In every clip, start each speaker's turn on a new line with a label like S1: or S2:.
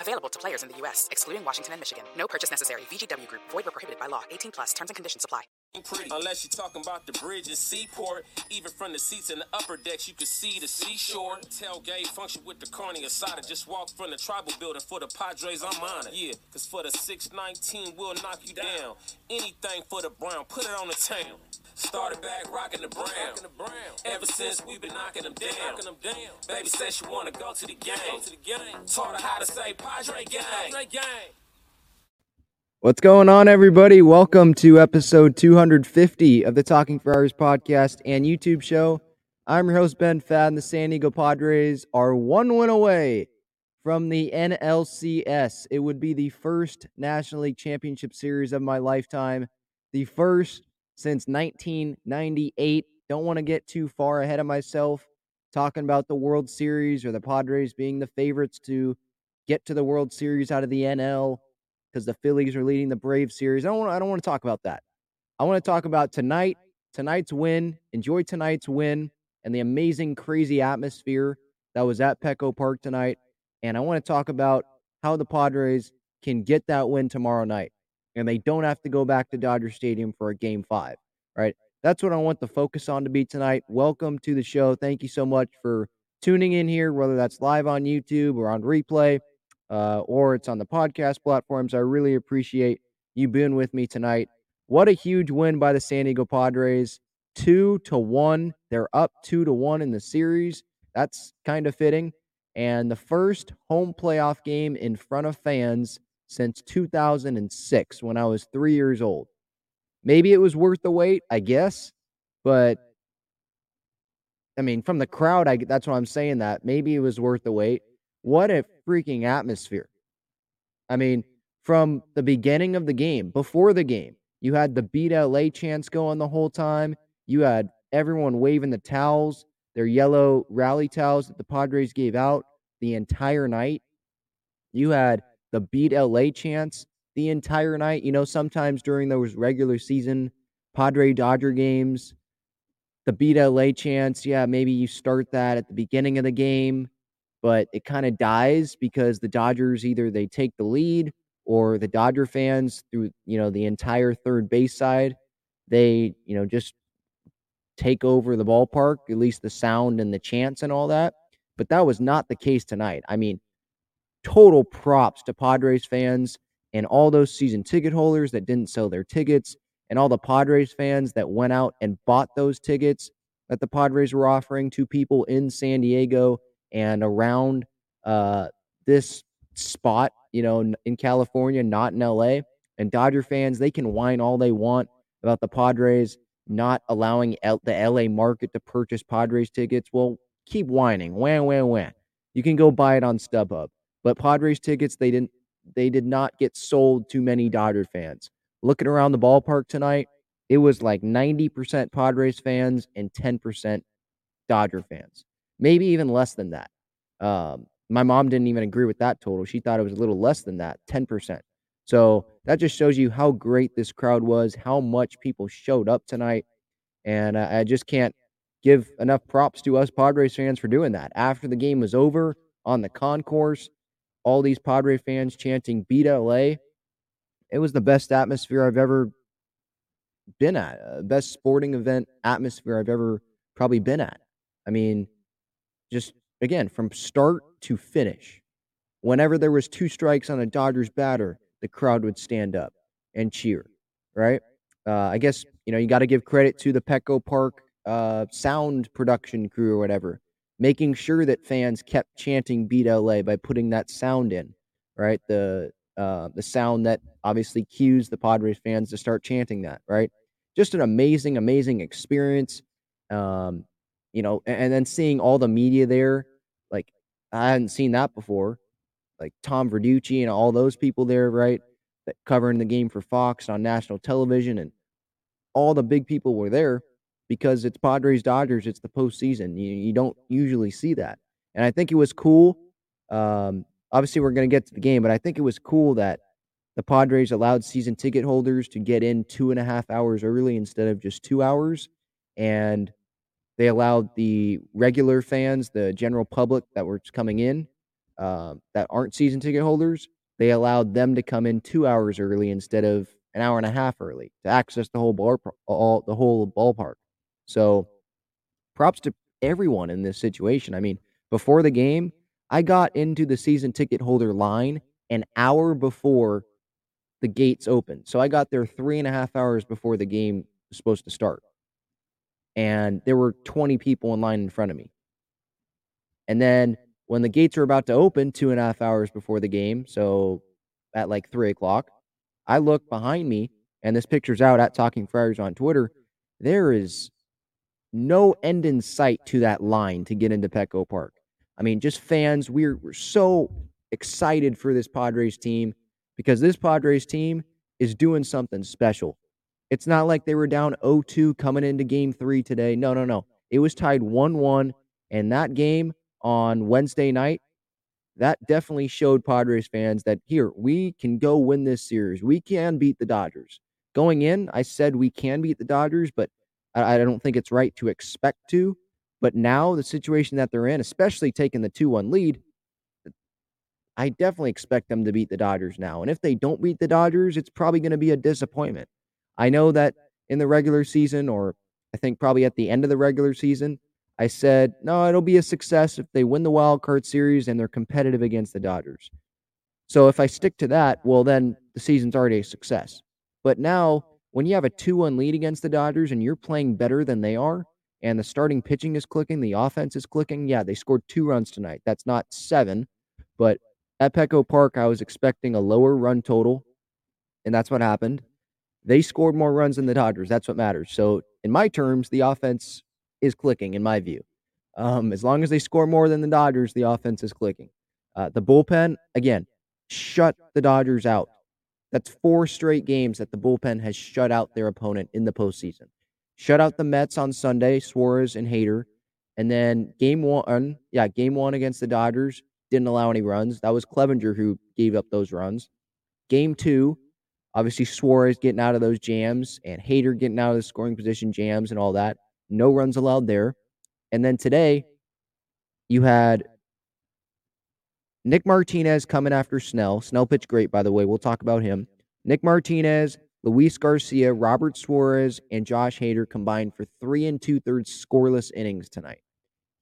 S1: Available to players in the U.S., excluding Washington and Michigan. No purchase necessary. VGW Group. Void where prohibited by law. 18 plus. Terms and conditions apply.
S2: Pretty. Unless you're talking about the bridge and seaport. Even from the seats in the upper decks, you can see the seashore. Tailgate function with the carny aside. Just walk from the tribal building for the Padres. I'm on it. Yeah, because for the 619, we'll knock you down. Anything for the Brown. Put it on the town. Started back rocking the brown. Ever since we've been knocking them down. Baby said she wanna go to the game. Taught her how to say
S3: What's going on, everybody? Welcome to episode 250 of the Talking Friars podcast and YouTube show. I'm your host, Ben Fadden. The San Diego Padres are one win away from the NLCS. It would be the first National League Championship Series of my lifetime, the first since 1998. Don't want to get too far ahead of myself talking about the World Series or the Padres being the favorites to get to the World Series out of the NL because the Phillies are leading the Brave series. I don't want I don't want to talk about that. I want to talk about tonight, tonight's win. Enjoy tonight's win and the amazing crazy atmosphere that was at Petco Park tonight. And I want to talk about how the Padres can get that win tomorrow night and they don't have to go back to Dodger Stadium for a game 5, right? That's what I want the focus on to be tonight. Welcome to the show. Thank you so much for tuning in here, whether that's live on YouTube or on replay uh, or it's on the podcast platforms. I really appreciate you being with me tonight. What a huge win by the San Diego Padres. Two to one. They're up two to one in the series. That's kind of fitting. And the first home playoff game in front of fans since 2006 when I was three years old. Maybe it was worth the wait, I guess, but I mean, from the crowd, I that's what I'm saying. That maybe it was worth the wait. What a freaking atmosphere! I mean, from the beginning of the game, before the game, you had the beat LA chants going the whole time. You had everyone waving the towels, their yellow rally towels that the Padres gave out the entire night. You had the beat LA chants the entire night. You know, sometimes during those regular season Padre Dodger games, the beat LA chants, yeah, maybe you start that at the beginning of the game, but it kind of dies because the Dodgers either they take the lead or the Dodger fans through, you know, the entire third base side, they, you know, just take over the ballpark, at least the sound and the chants and all that. But that was not the case tonight. I mean, total props to Padres fans and all those season ticket holders that didn't sell their tickets and all the Padres fans that went out and bought those tickets that the Padres were offering to people in San Diego and around uh, this spot, you know, in California, not in LA. And Dodger fans, they can whine all they want about the Padres not allowing L- the LA market to purchase Padres tickets. Well, keep whining. Wham, wham, wham. You can go buy it on StubHub. But Padres tickets, they didn't they did not get sold to many Dodger fans. Looking around the ballpark tonight, it was like 90% Padres fans and 10% Dodger fans. Maybe even less than that. Um, my mom didn't even agree with that total. She thought it was a little less than that, 10%. So that just shows you how great this crowd was, how much people showed up tonight. And I just can't give enough props to us Padres fans for doing that. After the game was over on the concourse, all these Padre fans chanting beat LA. It was the best atmosphere I've ever been at, uh, best sporting event atmosphere I've ever probably been at. I mean, just again, from start to finish, whenever there was two strikes on a Dodgers batter, the crowd would stand up and cheer, right? Uh, I guess, you know, you got to give credit to the Petco Park uh, sound production crew or whatever, making sure that fans kept chanting "Beat LA" by putting that sound in, right? The uh, the sound that obviously cues the Padres fans to start chanting that, right? Just an amazing, amazing experience. Um, you know, and, and then seeing all the media there, like I hadn't seen that before, like Tom Verducci and all those people there, right? That covering the game for Fox on national television, and all the big people were there because it's Padres Dodgers. It's the postseason. You, you don't usually see that. And I think it was cool. Um, obviously, we're going to get to the game, but I think it was cool that the Padres allowed season ticket holders to get in two and a half hours early instead of just two hours. And they allowed the regular fans, the general public that were coming in, uh, that aren't season ticket holders, they allowed them to come in two hours early instead of an hour and a half early to access the whole ball, all the whole ballpark. So props to everyone in this situation. I mean, before the game, I got into the season ticket holder line an hour before the gates opened. So I got there three and a half hours before the game was supposed to start. And there were 20 people in line in front of me. And then when the gates were about to open, two and a half hours before the game, so at like three o'clock, I look behind me, and this picture's out at Talking Friars on Twitter. There is no end in sight to that line to get into Petco Park. I mean, just fans, we're, we're so excited for this Padres team because this Padres team is doing something special. It's not like they were down 0 2 coming into game three today. No, no, no. It was tied 1 1, and that game on Wednesday night, that definitely showed Padres fans that here, we can go win this series. We can beat the Dodgers. Going in, I said we can beat the Dodgers, but I, don't think it's right to expect to. But now, the situation that they're in, especially taking the 2 1 lead, I definitely expect them to beat the Dodgers now. And if they don't beat the Dodgers, it's probably going to be a disappointment. I know that in the regular season, or I think probably at the end of the regular season, I said, no, it'll be a success if they win the wild card series and they're competitive against the Dodgers. So if I stick to that, well, then the season's already a success. But now when you have a 2 1 lead against the Dodgers and you're playing better than they are, and the starting pitching is clicking, the offense is clicking, yeah, they scored two runs tonight. That's not seven, but at Petco Park, I was expecting a lower run total, and that's what happened. They scored more runs than the Dodgers. That's what matters. So, in my terms, the offense is clicking, in my view. Um, as long as they score more than the Dodgers, the offense is clicking. Uh, the bullpen, again, shut the Dodgers out. That's four straight games that the bullpen has shut out their opponent in the postseason. Shut out the Mets on Sunday, Suarez and Hader. And then game one, yeah, game one against the Dodgers didn't allow any runs. That was Clevinger who gave up those runs. Game two, obviously Suarez getting out of those jams and Hader getting out of the scoring position jams and all that. No runs allowed there. And then today, you had Nick Martinez coming after Snell. Snell pitched great, by the way. We'll talk about him. Nick Martinez, Luis Garcia, Robert Suarez, and Josh Hader combined for three and two thirds scoreless innings tonight.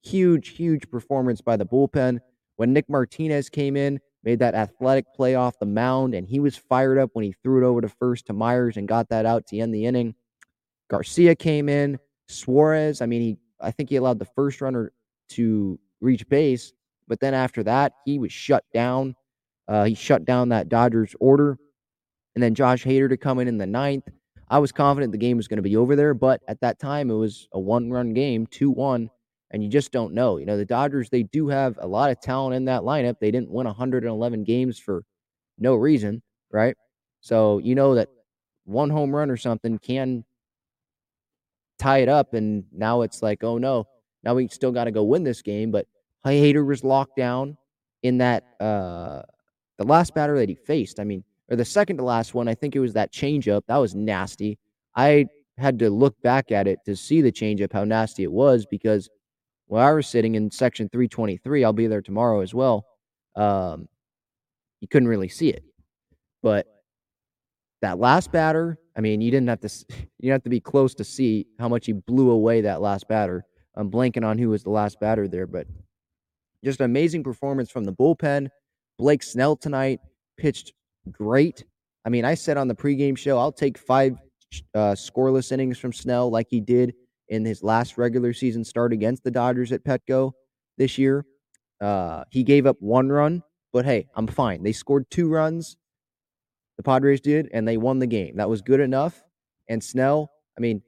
S3: Huge, huge performance by the bullpen. When Nick Martinez came in, made that athletic play off the mound, and he was fired up when he threw it over to first to Myers and got that out to end the inning. Garcia came in. Suarez, I mean, he I think he allowed the first runner to reach base, but then after that, he was shut down. Uh, he shut down that Dodgers order. and then Josh Hader to come in in the ninth. I was confident the game was going to be over there, but at that time it was a one run game, 2 1, and you just don't know. You know, the Dodgers, they do have a lot of talent in that lineup. They didn't win 111 games for no reason, right? So you know that one home run or something can tie it up, and now it's like, oh no, now we still got to go win this game. But Hader was locked down in that uh the last batter that he faced. I mean, or the second to last one, I think it was that changeup. That was nasty. I had to look back at it to see the changeup, how nasty it was, because while I was sitting in section 323, I'll be there tomorrow as well. Um, you couldn't really see it, but that last batter, I mean, you didn't have to you have to be close to see how much he blew away that last batter. I'm blanking on who was the last batter there, but just an amazing performance from the bullpen. Blake Snell tonight pitched great. I mean, I said on the pregame show, I'll take five uh, scoreless innings from Snell like he did in his last regular season start against the Dodgers at Petco this year. Uh, he gave up one run, but hey, I'm fine. They scored two runs, the Padres did, and they won the game. That was good enough. And Snell, I mean,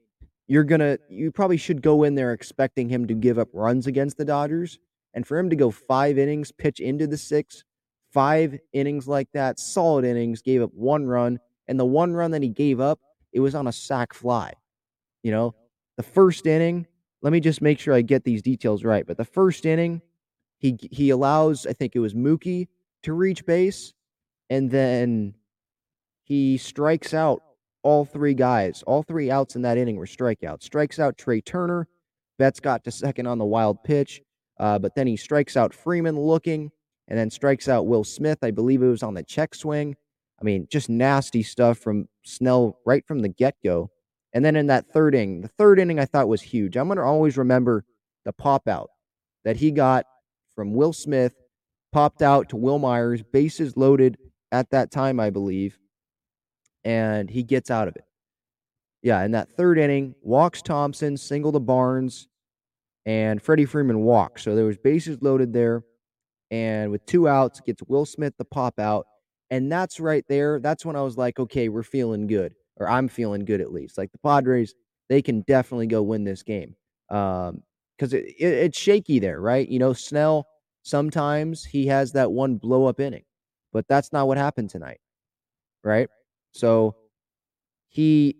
S3: you're to, you probably should go in there expecting him to give up runs against the Dodgers. And for him to go five innings, pitch into the six, five innings like that, solid innings, gave up one run. And the one run that he gave up, it was on a sac fly. You know, the first inning, let me just make sure I get these details right. But the first inning, he he allows, I think it was Mookie to reach base, and then he strikes out all three guys. All three outs in that inning were strikeouts. Strikes out Trea Turner. Betts got to second on the wild pitch, uh, but then he strikes out Freeman looking and then strikes out Will Smith. I believe it was on the check swing. I mean, just nasty stuff from Snell right from the get go. And then in that third inning, the third inning I thought was huge. I'm going to always remember the pop out that he got from Will Smith, popped out to Wil Myers, bases loaded at that time, I believe, and he gets out of it. Yeah, in that third inning, walks Thompson, single to Barnes, and Freddie Freeman walks. So there was bases loaded there and with two outs, gets Will Smith the pop out. And that's right there. That's when I was like, okay, we're feeling good, or I'm feeling good at least. Like the Padres, they can definitely go win this game. Um, because it, it, it's shaky there, right? You know, Snell sometimes he has that one blow up inning, but that's not what happened tonight, right? So he,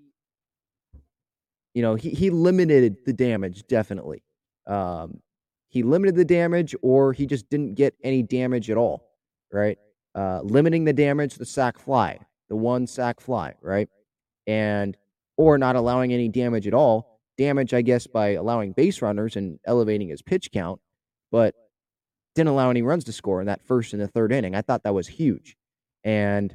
S3: you know, he he limited the damage definitely. Um, he limited the damage or he just didn't get any damage at all, right? Uh, limiting the damage, the sac fly, the one sac fly, right? And or not allowing any damage at all. Damage, I guess, by allowing base runners and elevating his pitch count, but didn't allow any runs to score in that first and the third inning. I thought that was huge. And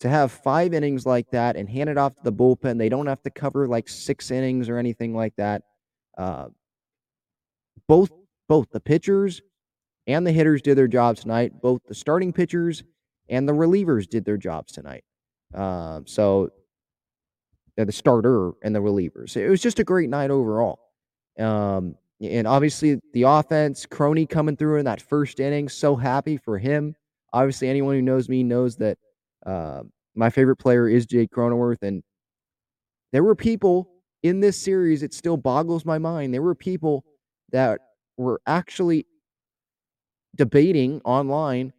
S3: to have five innings like that and hand it off to the bullpen, they don't have to cover like six innings or anything like that. Uh, both both the pitchers and the hitters did their jobs tonight. Both the starting pitchers and the relievers did their jobs tonight. Uh, so the starter and the relievers. It was just a great night overall. Um, and obviously the offense, Crony coming through in that first inning, so happy for him. Obviously, anyone who knows me knows that uh, my favorite player is Jake Cronenworth, and there were people in this series. It still boggles my mind. There were people that were actually debating online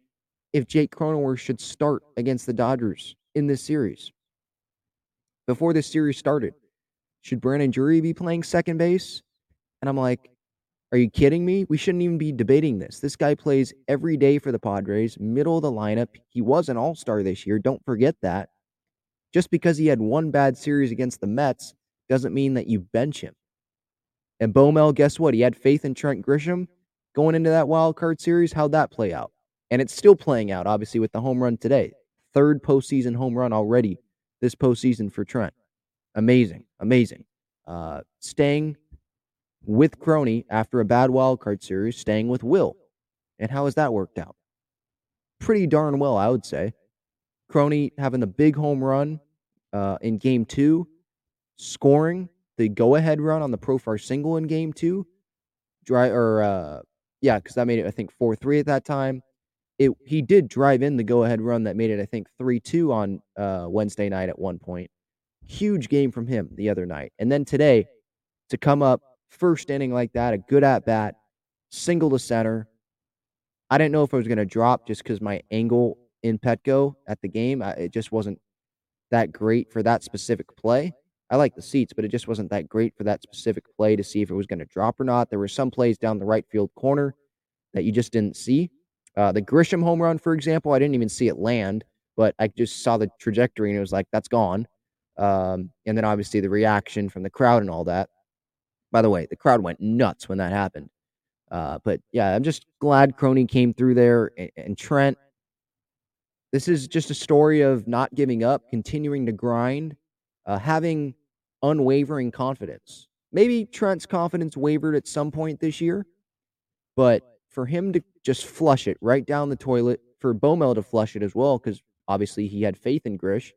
S3: if Jake Cronenworth should start against the Dodgers in this series. Before this series started, should Brandon Drury be playing second base? And I'm like, are you kidding me? We shouldn't even be debating this. This guy plays every day for the Padres, middle of the lineup. He was an all star this year. Don't forget that. Just because he had one bad series against the Mets doesn't mean that you bench him. And Bomel, guess what? He had faith in Trent Grisham going into that wild card series. How'd that play out? And it's still playing out, obviously, with the home run today. Third postseason home run already this postseason for Trent. Amazing, amazing. Uh, staying with Crony after a bad wild card series, staying with Will. And how has that worked out? Pretty darn well, I would say. Crony having the big home run uh, in game two, scoring the go ahead run on the Profar single in game two. Dry or uh yeah, because that made it I think four three at that time. It he did drive in the go ahead run that made it, I think, 3 2 on uh, Wednesday night at one point. Huge game from him the other night. And then today, to come up first inning like that, a good at bat, single to center. I didn't know if I was going to drop just because my angle in Petco at the game, I, it just wasn't that great for that specific play. I like the seats, but it just wasn't that great for that specific play to see if it was going to drop or not. There were some plays down the right field corner that you just didn't see. Uh, the Grisham home run, for example, I didn't even see it land, but I just saw the trajectory and it was like, that's gone. Um, and then obviously the reaction from the crowd and all that. By the way, the crowd went nuts when that happened. Uh, but yeah, I'm just glad Crony came through there and, and Trent. This is just a story of not giving up, continuing to grind, uh, having unwavering confidence. Maybe Trent's confidence wavered at some point this year, but for him to just flush it right down the toilet, for Bomel to flush it as well, because obviously he had faith in Grish,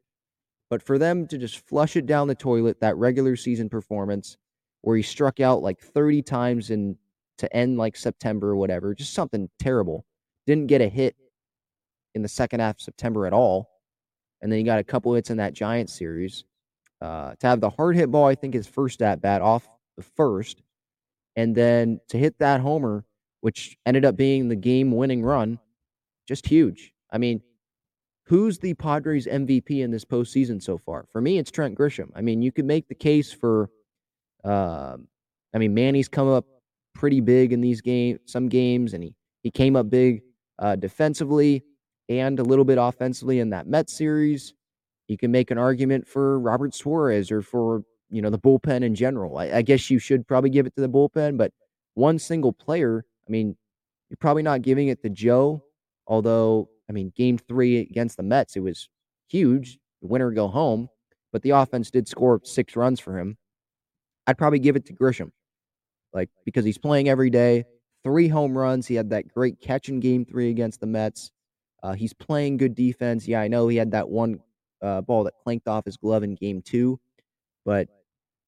S3: but for them to just flush it down the toilet, that regular season performance where he struck out like 30 times in to end like September or whatever, just something terrible. Didn't get a hit in the second half of September at all. And then he got a couple hits in that Giant series. Uh, to have the hard hit ball, I think his first at bat off the first, and then to hit that homer, which ended up being the game winning run, just huge. I mean, who's the Padres MVP in this postseason so far? For me, it's Trent Grisham. I mean, you could make the case for, uh, I mean, Manny's come up pretty big in these games, some games, and he he came up big uh, defensively and a little bit offensively in that Mets series. You can make an argument for Robert Suarez or for you know the bullpen in general. I, I guess you should probably give it to the bullpen, but one single player. I mean, you're probably not giving it to Joe. Although, I mean, Game Three against the Mets, it was huge. The Winner go home, but the offense did score six runs for him. I'd probably give it to Grisham, like because he's playing every day. Three home runs. He had that great catch in Game Three against the Mets. Uh, he's playing good defense. Yeah, I know he had that one uh, ball that clanked off his glove in game two, but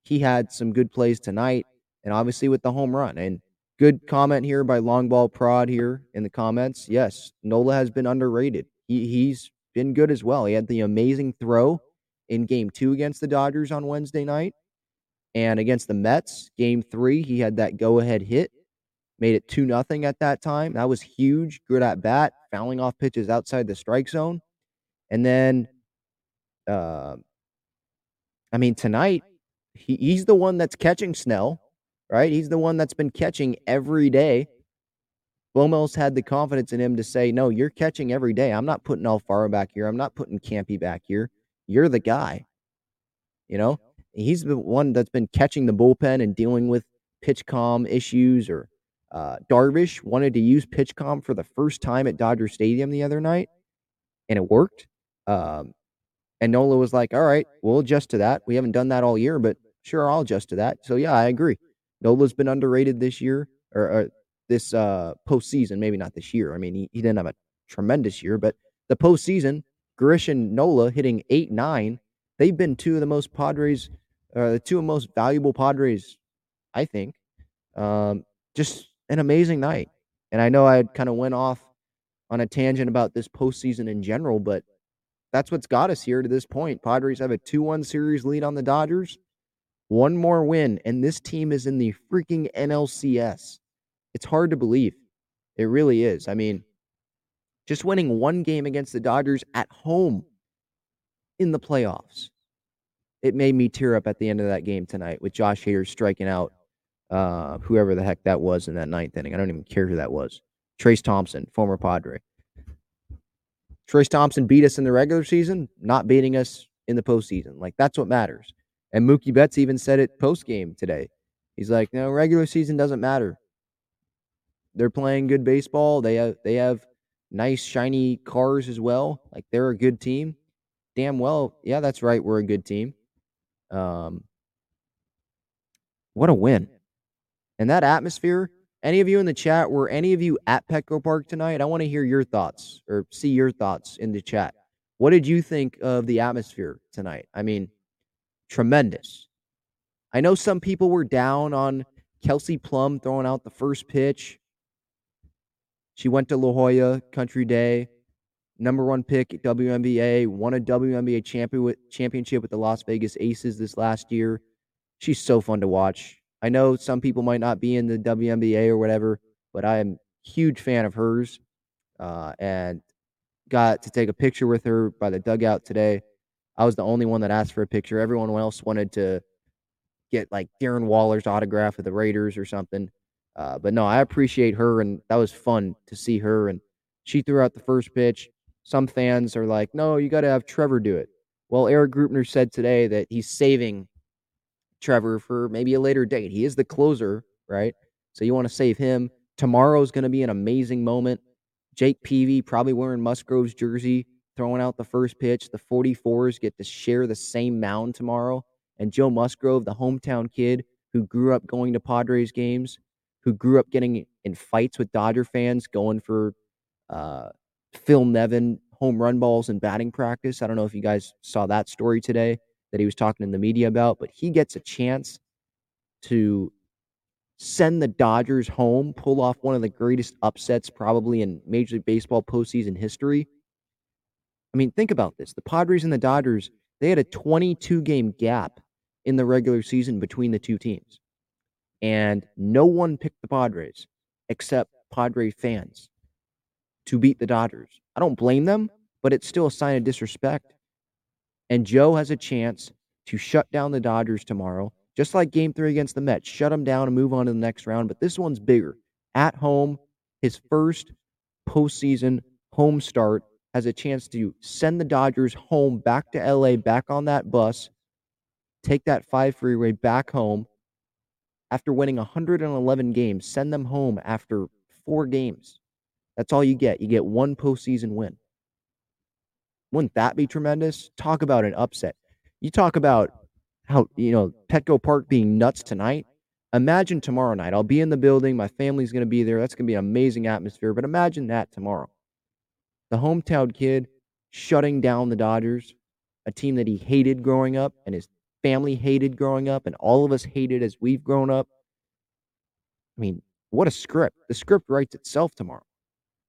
S3: he had some good plays tonight, and obviously with the home run. And good comment here by Long Ball Prod here in the comments. Yes, Nola has been underrated. He, he's been good as well. He had the amazing throw in game two against the Dodgers on Wednesday night. And against the Mets, game three, he had that go ahead hit made it 2 nothing at that time. That was huge. Good at bat, fouling off pitches outside the strike zone. And then, uh, I mean, tonight, he, he's the one that's catching Snell, right? He's the one that's been catching every day. Bomel's had the confidence in him to say, no, you're catching every day. I'm not putting Alfaro back here. I'm not putting Campy back here. You're the guy. You know, he's the one that's been catching the bullpen and dealing with PitchCom issues or uh, Darvish wanted to use PitchCom for the first time at Dodger Stadium the other night, and it worked. Um, and Nola was like, "All right, we'll adjust to that. We haven't done that all year, but sure, I'll adjust to that." So yeah, I agree. Nola's been underrated this year or, or this uh, postseason. Maybe not this year. I mean, he, he didn't have a tremendous year, but the postseason, Grish and Nola hitting eight nine. They've been two of the most Padres, uh, the two most valuable Padres, I think. Um, just an amazing night. And I know I kind of went off on a tangent about this postseason in general, but that's what's got us here to this point. Padres have a 2 1 series lead on the Dodgers. One more win, and this team is in the freaking NLCS. It's hard to believe. It really is. I mean, just winning one game against the Dodgers at home in the playoffs. It made me tear up at the end of that game tonight with Josh Hader striking out uh, whoever the heck that was in that ninth inning. I don't even care who that was. Trayce Thompson, former Padre. Trayce Thompson beat us in the regular season, not beating us in the postseason. Like that's what matters. And Mookie Betts even said it post game today. He's like, no, regular season doesn't matter. They're playing good baseball. They have they have nice shiny cars as well. Like they're a good team. Damn well, yeah, that's right. We're a good team. Um, what a win! And that atmosphere, any of you in the chat, were any of you at Petco Park tonight? I want to hear your thoughts or see your thoughts in the chat. What did you think of the atmosphere tonight? I mean, tremendous. I know some people were down on Kelsey Plum throwing out the first pitch. She went to La Jolla Country Day, number one pick at WNBA, won a WNBA champion championship with the Las Vegas Aces this last year. She's so fun to watch. I know some people might not be in the WNBA or whatever, but I am huge fan of hers. Uh, and got to take a picture with her by the dugout today. I was the only one that asked for a picture. Everyone else wanted to get like Darren Waller's autograph of the Raiders or something. Uh, but no, I appreciate her, and that was fun to see her. And she threw out the first pitch. Some fans are like, no, you got to have Trevor do it. Well, Erik Greupner said today that he's saving Trevor for maybe a later date. He is the closer, right? So you want to save him. Tomorrow's going to be an amazing moment. Jake Peavy probably wearing Musgrove's jersey, throwing out the first pitch. The 44s get to share the same mound tomorrow. And Joe Musgrove, the hometown kid who grew up going to Padres games, who grew up getting in fights with Dodger fans, going for uh, Phil Nevin home run balls in batting practice. I don't know if you guys saw that story today that he was talking in the media about, but he gets a chance to send the Dodgers home, pull off one of the greatest upsets probably in Major League Baseball postseason history. I mean, think about this. The Padres and the Dodgers, they had a 22 game gap in the regular season between the two teams and no one picked the Padres except Padre fans to beat the Dodgers. I don't blame them, but it's still a sign of disrespect. And Joe has a chance to shut down the Dodgers tomorrow, just like game three against the Mets. Shut them down and move on to the next round. But this one's bigger. At home, his first postseason home start has a chance to send the Dodgers home back to LA, back on that bus, take that five freeway back home, after winning 111 games, send them home after four games. That's all you get. You get one postseason win. Wouldn't that be tremendous? Talk about an upset. You talk about how, you know, Petco Park being nuts tonight. Imagine tomorrow night. I'll be in the building. My family's going to be there. That's going to be an amazing atmosphere. But imagine that tomorrow. The hometown kid shutting down the Dodgers, a team that he hated growing up and his family hated growing up and all of us hated as we've grown up. I mean, what a script. The script writes itself tomorrow.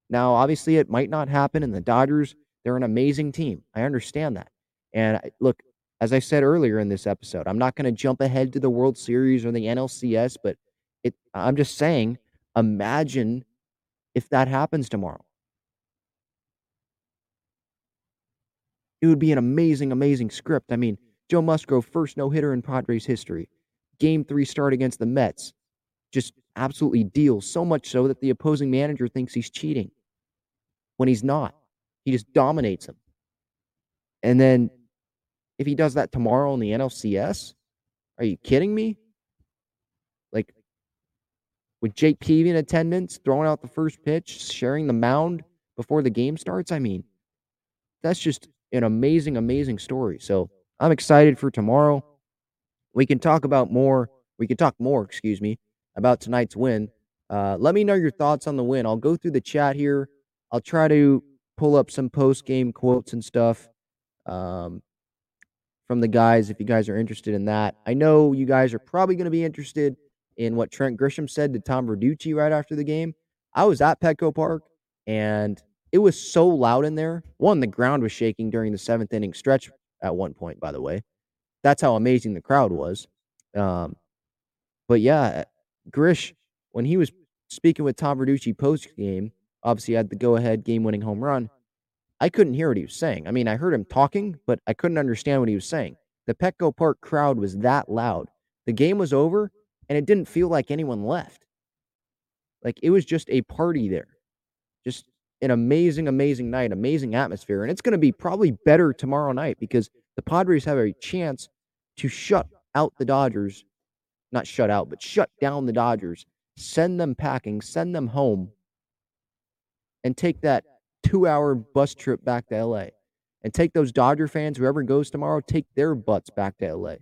S3: Now, obviously, it might not happen, and the Dodgers, they're an amazing team. I understand that. And look, as I said earlier in this episode, I'm not going to jump ahead to the World Series or the NLCS, but it, I'm just saying, imagine if that happens tomorrow. It would be an amazing, amazing script. I mean, Joe Musgrove, first no hitter in Padres history. Game three start against the Mets. Just absolutely deals. So much so that the opposing manager thinks he's cheating when he's not. He just dominates him. And then if he does that tomorrow in the NLCS, are you kidding me? Like with Jake Peavy in attendance, throwing out the first pitch, sharing the mound before the game starts. I mean, that's just an amazing, amazing story. So I'm excited for tomorrow. We can talk about more. We can talk more, excuse me, about tonight's win. Uh, let me know your thoughts on the win. I'll go through the chat here. I'll try to pull up some post game quotes and stuff um, from the guys if you guys are interested in that. I know you guys are probably going to be interested in what Trent Grisham said to Tom Verducci right after the game. I was at Petco Park and it was so loud in there. One, the ground was shaking during the seventh inning stretch at one point, by the way. That's how amazing the crowd was. Um, but yeah, Grish, when he was speaking with Tom Verducci post game, obviously had the go ahead game winning home run. I couldn't hear what he was saying. I mean, I heard him talking, but I couldn't understand what he was saying. The Petco Park crowd was that loud. The game was over, and it didn't feel like anyone left. Like it was just a party there. Just an amazing, amazing night, amazing atmosphere. And it's going to be probably better tomorrow night because the Padres have a chance to shut out the Dodgers. Not shut out, but shut down the Dodgers, send them packing, send them home, and take that two hour bus trip back to LA. And take those Dodger fans, whoever goes tomorrow, take their butts back to LA.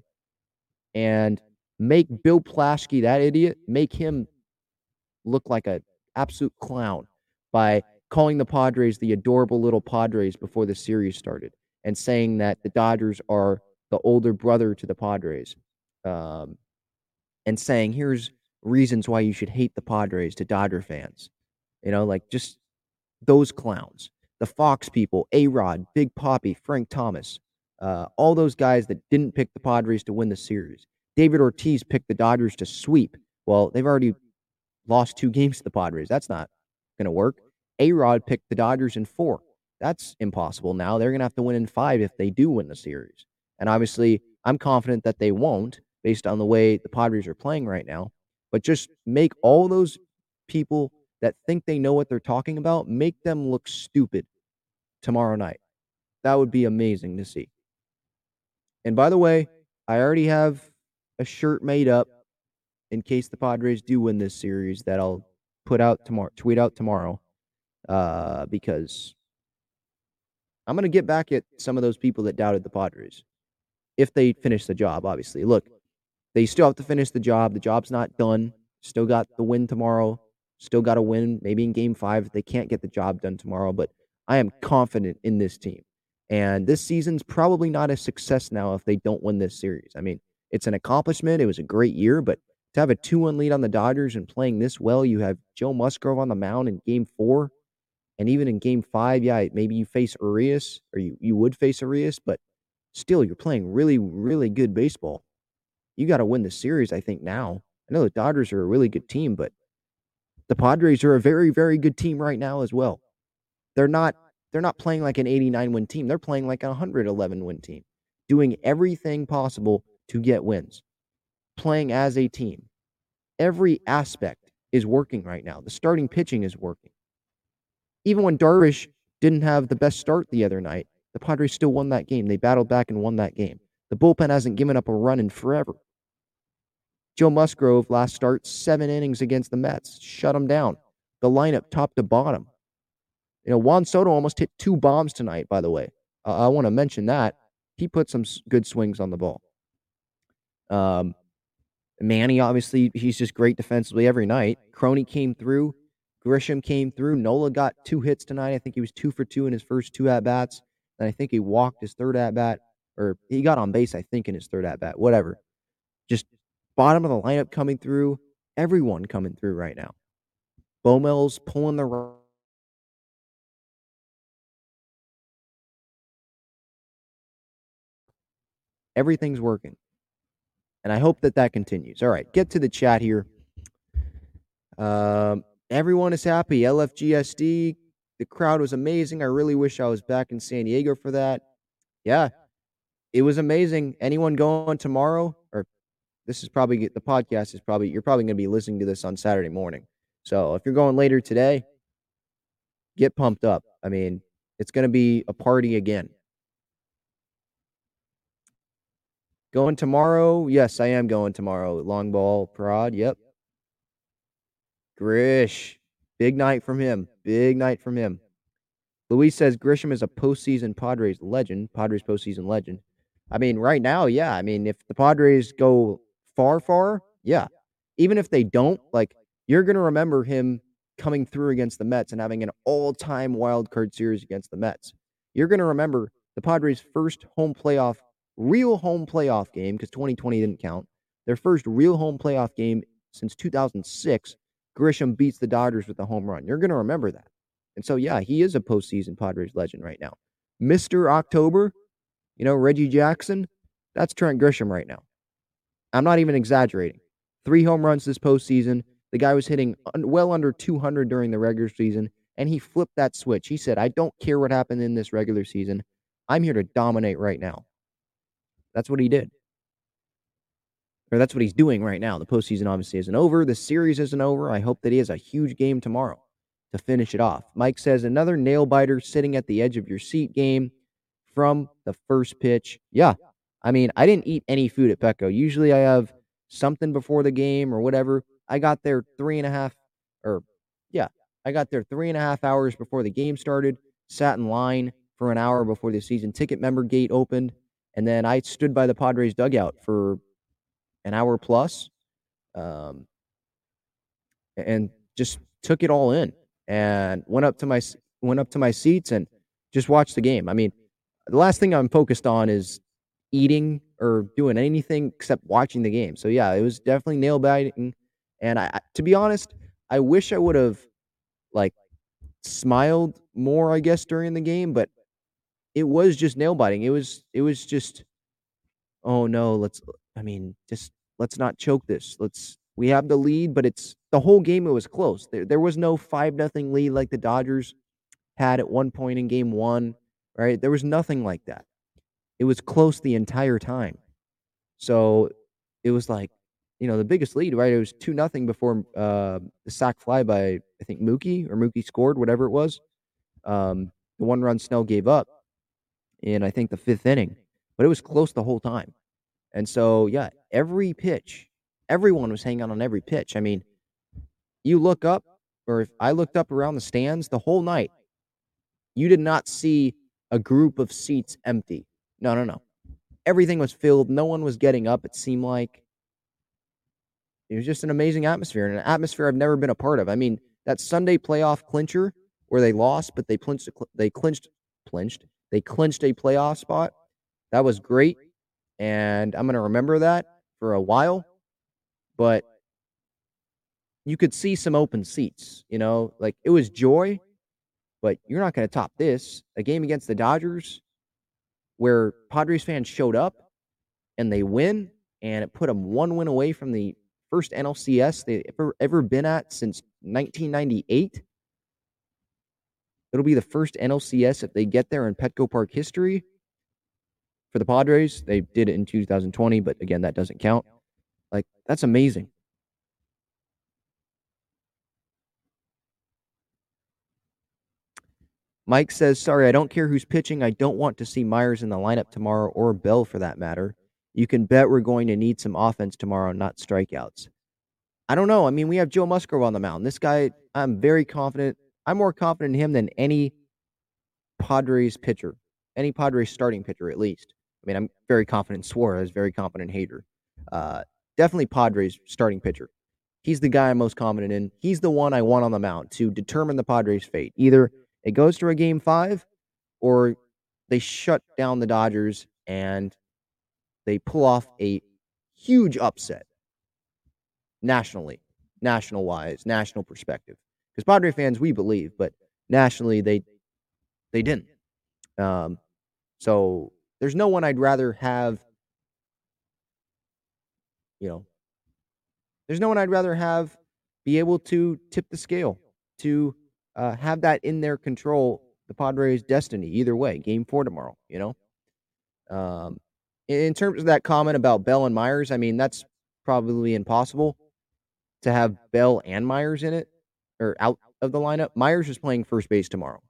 S3: And make Bill Plaschke, that idiot, make him look like an absolute clown by calling the Padres the adorable little Padres before the series started and saying that the Dodgers are the older brother to the Padres. Um, and saying, here's reasons why you should hate the Padres to Dodger fans. You know, like just those clowns, the Fox people, A Rod, Big Poppy, Frank Thomas, uh, all those guys that didn't pick the Padres to win the series. David Ortiz picked the Dodgers to sweep. Well, they've already lost two games to the Padres. That's not going to work. A Rod picked the Dodgers in four. That's impossible now. They're going to have to win in five if they do win the series. And obviously, I'm confident that they won't based on the way the Padres are playing right now. But just make all those people that think they know what they're talking about, make them look stupid tomorrow night. That would be amazing to see. And by the way, I already have a shirt made up in case the Padres do win this series that I'll put out tomorrow, tweet out tomorrow, uh, because I'm going to get back at some of those people that doubted the Padres if they finish the job, obviously. Look, they still have to finish the job. The job's not done. Still got the win tomorrow. Still got to win maybe in game five they can't get the job done tomorrow. But I am confident in this team. And this season's probably not a success now if they don't win this series. I mean, it's an accomplishment. It was a great year, but to have a 2 1 lead on the Dodgers and playing this well, you have Joe Musgrove on the mound in game four. And even in game five, yeah, maybe you face Urias or you, you would face Urias, but still, you're playing really, really good baseball. You got to win the series, I think, now. I know the Dodgers are a really good team, but the Padres are a very, very good team right now as well. They're not they're not playing like an 89 win team. They're playing like a 111 win team, doing everything possible to get wins, playing as a team. Every aspect is working right now. The starting pitching is working. Even when Darvish didn't have the best start the other night, the Padres still won that game. They battled back and won that game. The bullpen hasn't given up a run in forever. Joe Musgrove last start, seven innings against the Mets, shut them down. The lineup top to bottom. You know, Juan Soto almost hit two bombs tonight, by the way. Uh, I want to mention that. He put some good swings on the ball. Um, Manny, obviously, he's just great defensively every night. Crony came through. Grisham came through. Nola got two hits tonight. I think he was two for two in his first two at bats. And I think he walked his third at bat, or he got on base, I think, in his third at bat. Whatever. Just bottom of the lineup coming through. Everyone coming through right now. Bomel's pulling the Everything's working. And I hope that that continues. All right, get to the chat here. Um, everyone is happy. LFGSD, the crowd was amazing. I really wish I was back in San Diego for that. Yeah, it was amazing. Anyone going tomorrow? Or this is probably the podcast is probably you're probably going to be listening to this on Saturday morning. So if you're going later today, get pumped up. I mean, it's going to be a party again. Going tomorrow? Yes, I am going tomorrow. Long ball prod. Yep. Grish. Big night from him. Big night from him. Luis says Grisham is a postseason Padres legend. Padres postseason legend. I mean, right now, yeah. I mean, if the Padres go far, far, yeah. Even if they don't, like, you're going to remember him coming through against the Mets and having an all time wild card series against the Mets. You're going to remember the Padres' first home playoff real home playoff game because 2020 didn't count. Their first real home playoff game since 2006. Grisham beats the Dodgers with a home run. You're going to remember that. And so, yeah, he is a postseason Padres legend right now. Mr. October, you know, Reggie Jackson, that's Trent Grisham right now. I'm not even exaggerating. Three home runs this postseason. The guy was hitting well under 200 during the regular season, and he flipped that switch. He said, I don't care what happened in this regular season. I'm here to dominate right now. That's what he did. Or that's what he's doing right now. The postseason obviously isn't over. The series isn't over. I hope that he has a huge game tomorrow to finish it off. Mike says another nail biter sitting at the edge of your seat game from the first pitch. Yeah. I mean, I didn't eat any food at Petco. Usually I have something before the game or whatever. I got there three and a half, or yeah, I got there three and a half hours before the game started, sat in line for an hour before the season ticket member gate opened. And then I stood by the Padres dugout for an hour plus um, and just took it all in and went up to my went up to my seats and just watched the game. I mean, the last thing I'm focused on is eating or doing anything except watching the game. So yeah, it was definitely nail biting. And I, to be honest, I wish I would have like smiled more, I guess, during the game, but it was just nail biting. It was it was just oh no, let's I mean, just let's not choke this. Let's we have the lead, but it's the whole game it was close. There there was no 5 nothing lead like the Dodgers had at one point in game 1, right? There was nothing like that. It was close the entire time. So it was like, you know, the biggest lead, right? It was 2 nothing before uh, the sac fly by I think Mookie or Mookie scored whatever it was. Um, the one run Snell gave up in I think the 5th inning, but it was close the whole time. And so, yeah, every pitch, everyone was hanging on every pitch. I mean, you look up, or if I looked up around the stands the whole night, you did not see a group of seats empty. No, no, no. Everything was filled. No one was getting up, it seemed like. It was just an amazing atmosphere and an atmosphere I've never been a part of. I mean, that Sunday playoff clincher where they lost, but they clinched, they clinched, clinched, they clinched a playoff spot. That was great. And I'm going to remember that for a while. But you could see some open seats, you know, like it was joy, but you're not going to top this. A game against the Dodgers where Padres fans showed up and they win, and it put them one win away from the first NLCS they ever ever been at since 1998. It'll be the first NLCS if they get there in Petco Park history. For the Padres, they did it in 2020, but again, that doesn't count. Like that's amazing. Mike says, Sorry, I don't care who's pitching. I don't want to see Myers in the lineup tomorrow or Bell for that matter. You can bet we're going to need some offense tomorrow, not strikeouts. I don't know. I mean, we have Joe Musgrove on the mound. This guy, I'm very confident. I'm more confident in him than any Padres pitcher, any Padres starting pitcher, at least. I mean, I'm very confident in Suarez, very confident in Hader. Uh, definitely Padres starting pitcher. He's the guy I'm most confident in. He's the one I want on the mound to determine the Padres' fate. Either it goes to a game five, or they shut down the Dodgers and they pull off a huge upset nationally, national wise, national perspective. Because Padre fans, we believe, but nationally, they they didn't. Um, so there's no one I'd rather have. You know, there's no one I'd rather have be able to tip the scale to uh, have that in their control, the Padres' destiny. Either way, game four tomorrow. You know, um, in terms of that comment about Bell and Myers, I mean that's probably impossible to have Bell and Myers in it or out of the lineup. Myers is playing first base tomorrow.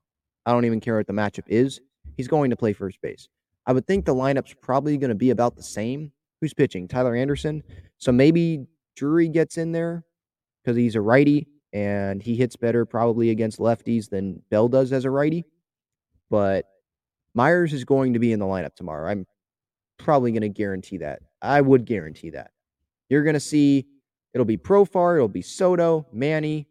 S3: I don't even care what the matchup is. He's going to play first base. I would think the lineup's probably going to be about the same. Who's pitching? Tyler Anderson. So maybe Drury gets in there because he's a righty and he hits better probably against lefties than Bell does as a righty. But Myers is going to be in the lineup tomorrow. I'm probably going to guarantee that. I would guarantee that. You're going to see it'll be Profar, it'll be Soto, Manny,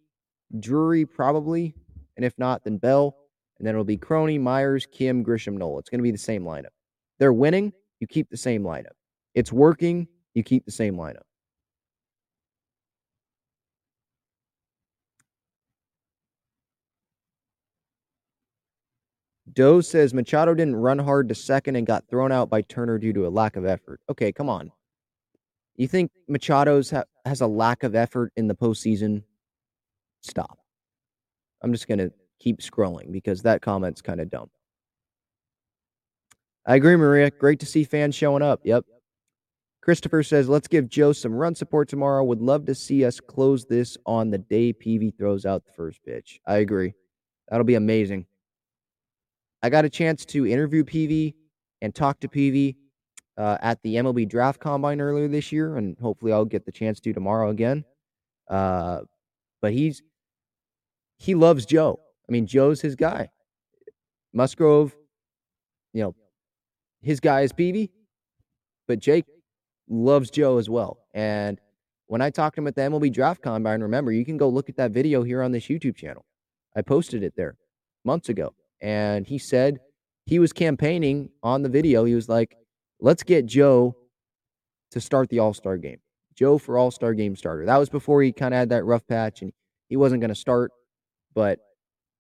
S3: Drury probably, and if not, then Bell, and then it'll be Crony, Myers, Kim, Grisham, Nola. It's going to be the same lineup. They're winning, you keep the same lineup. It's working, you keep the same lineup. Doe says Machado didn't run hard to second and got thrown out by Turner due to a lack of effort. Okay, come on. You think Machado's ha- has a lack of effort in the postseason? Stop. I'm just going to keep scrolling because that comment's kind of dumb. I agree, Maria. Great to see fans showing up. Yep. Christopher says, let's give Joe some run support tomorrow. Would love to see us close this on the day PV throws out the first pitch. I agree. That'll be amazing. I got a chance to interview PV and talk to PV uh, at the MLB Draft Combine earlier this year, and hopefully I'll get the chance to tomorrow again. Uh, but he's he loves Joe. I mean, Joe's his guy. Musgrove, you know, his guy is Peavy, but Jake loves Joe as well. And when I talked to him at the MLB Draft Combine, remember, you can go look at that video here on this YouTube channel. I posted it there months ago. And he said he was campaigning on the video. He was like, let's get Joe to start the All Star game. Joe for All Star game starter. That was before he kind of had that rough patch and he wasn't going to start but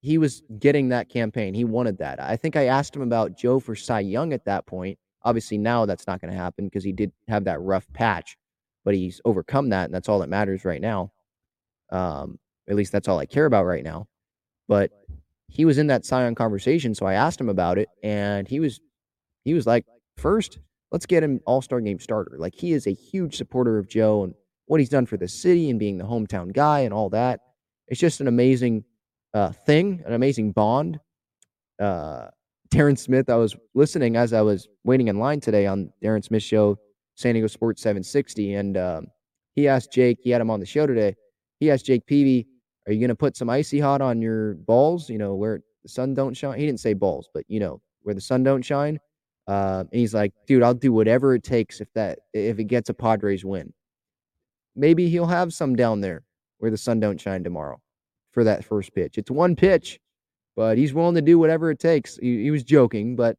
S3: he was getting that campaign. He wanted that. I think I asked him about Joe for Cy Young at that point. Obviously, now that's not going to happen because he did have that rough patch, but he's overcome that, and that's all that matters right now. Um, at least that's all I care about right now. But he was in that Cy Young conversation, so I asked him about it, and he was he was like, first, let's get him All Star game starter. Like he is a huge supporter of Joe and what he's done for the city and being the hometown guy and all that. It's just an amazing uh, thing, an amazing bond. Uh, Darren Smith, I was listening as I was waiting in line today on Darren Smith's show, San Diego Sports 760, and um, he asked Jake, he had him on the show today. He asked Jake Peavy, "Are you going to put some icy hot on your balls? You know where the sun don't shine." He didn't say balls, but you know where the sun don't shine. Uh, and he's like, "Dude, I'll do whatever it takes if that if it gets a Padres win." Maybe he'll have some down there where the sun don't shine tomorrow for that first pitch. It's one pitch, but he's willing to do whatever it takes. He, he was joking, but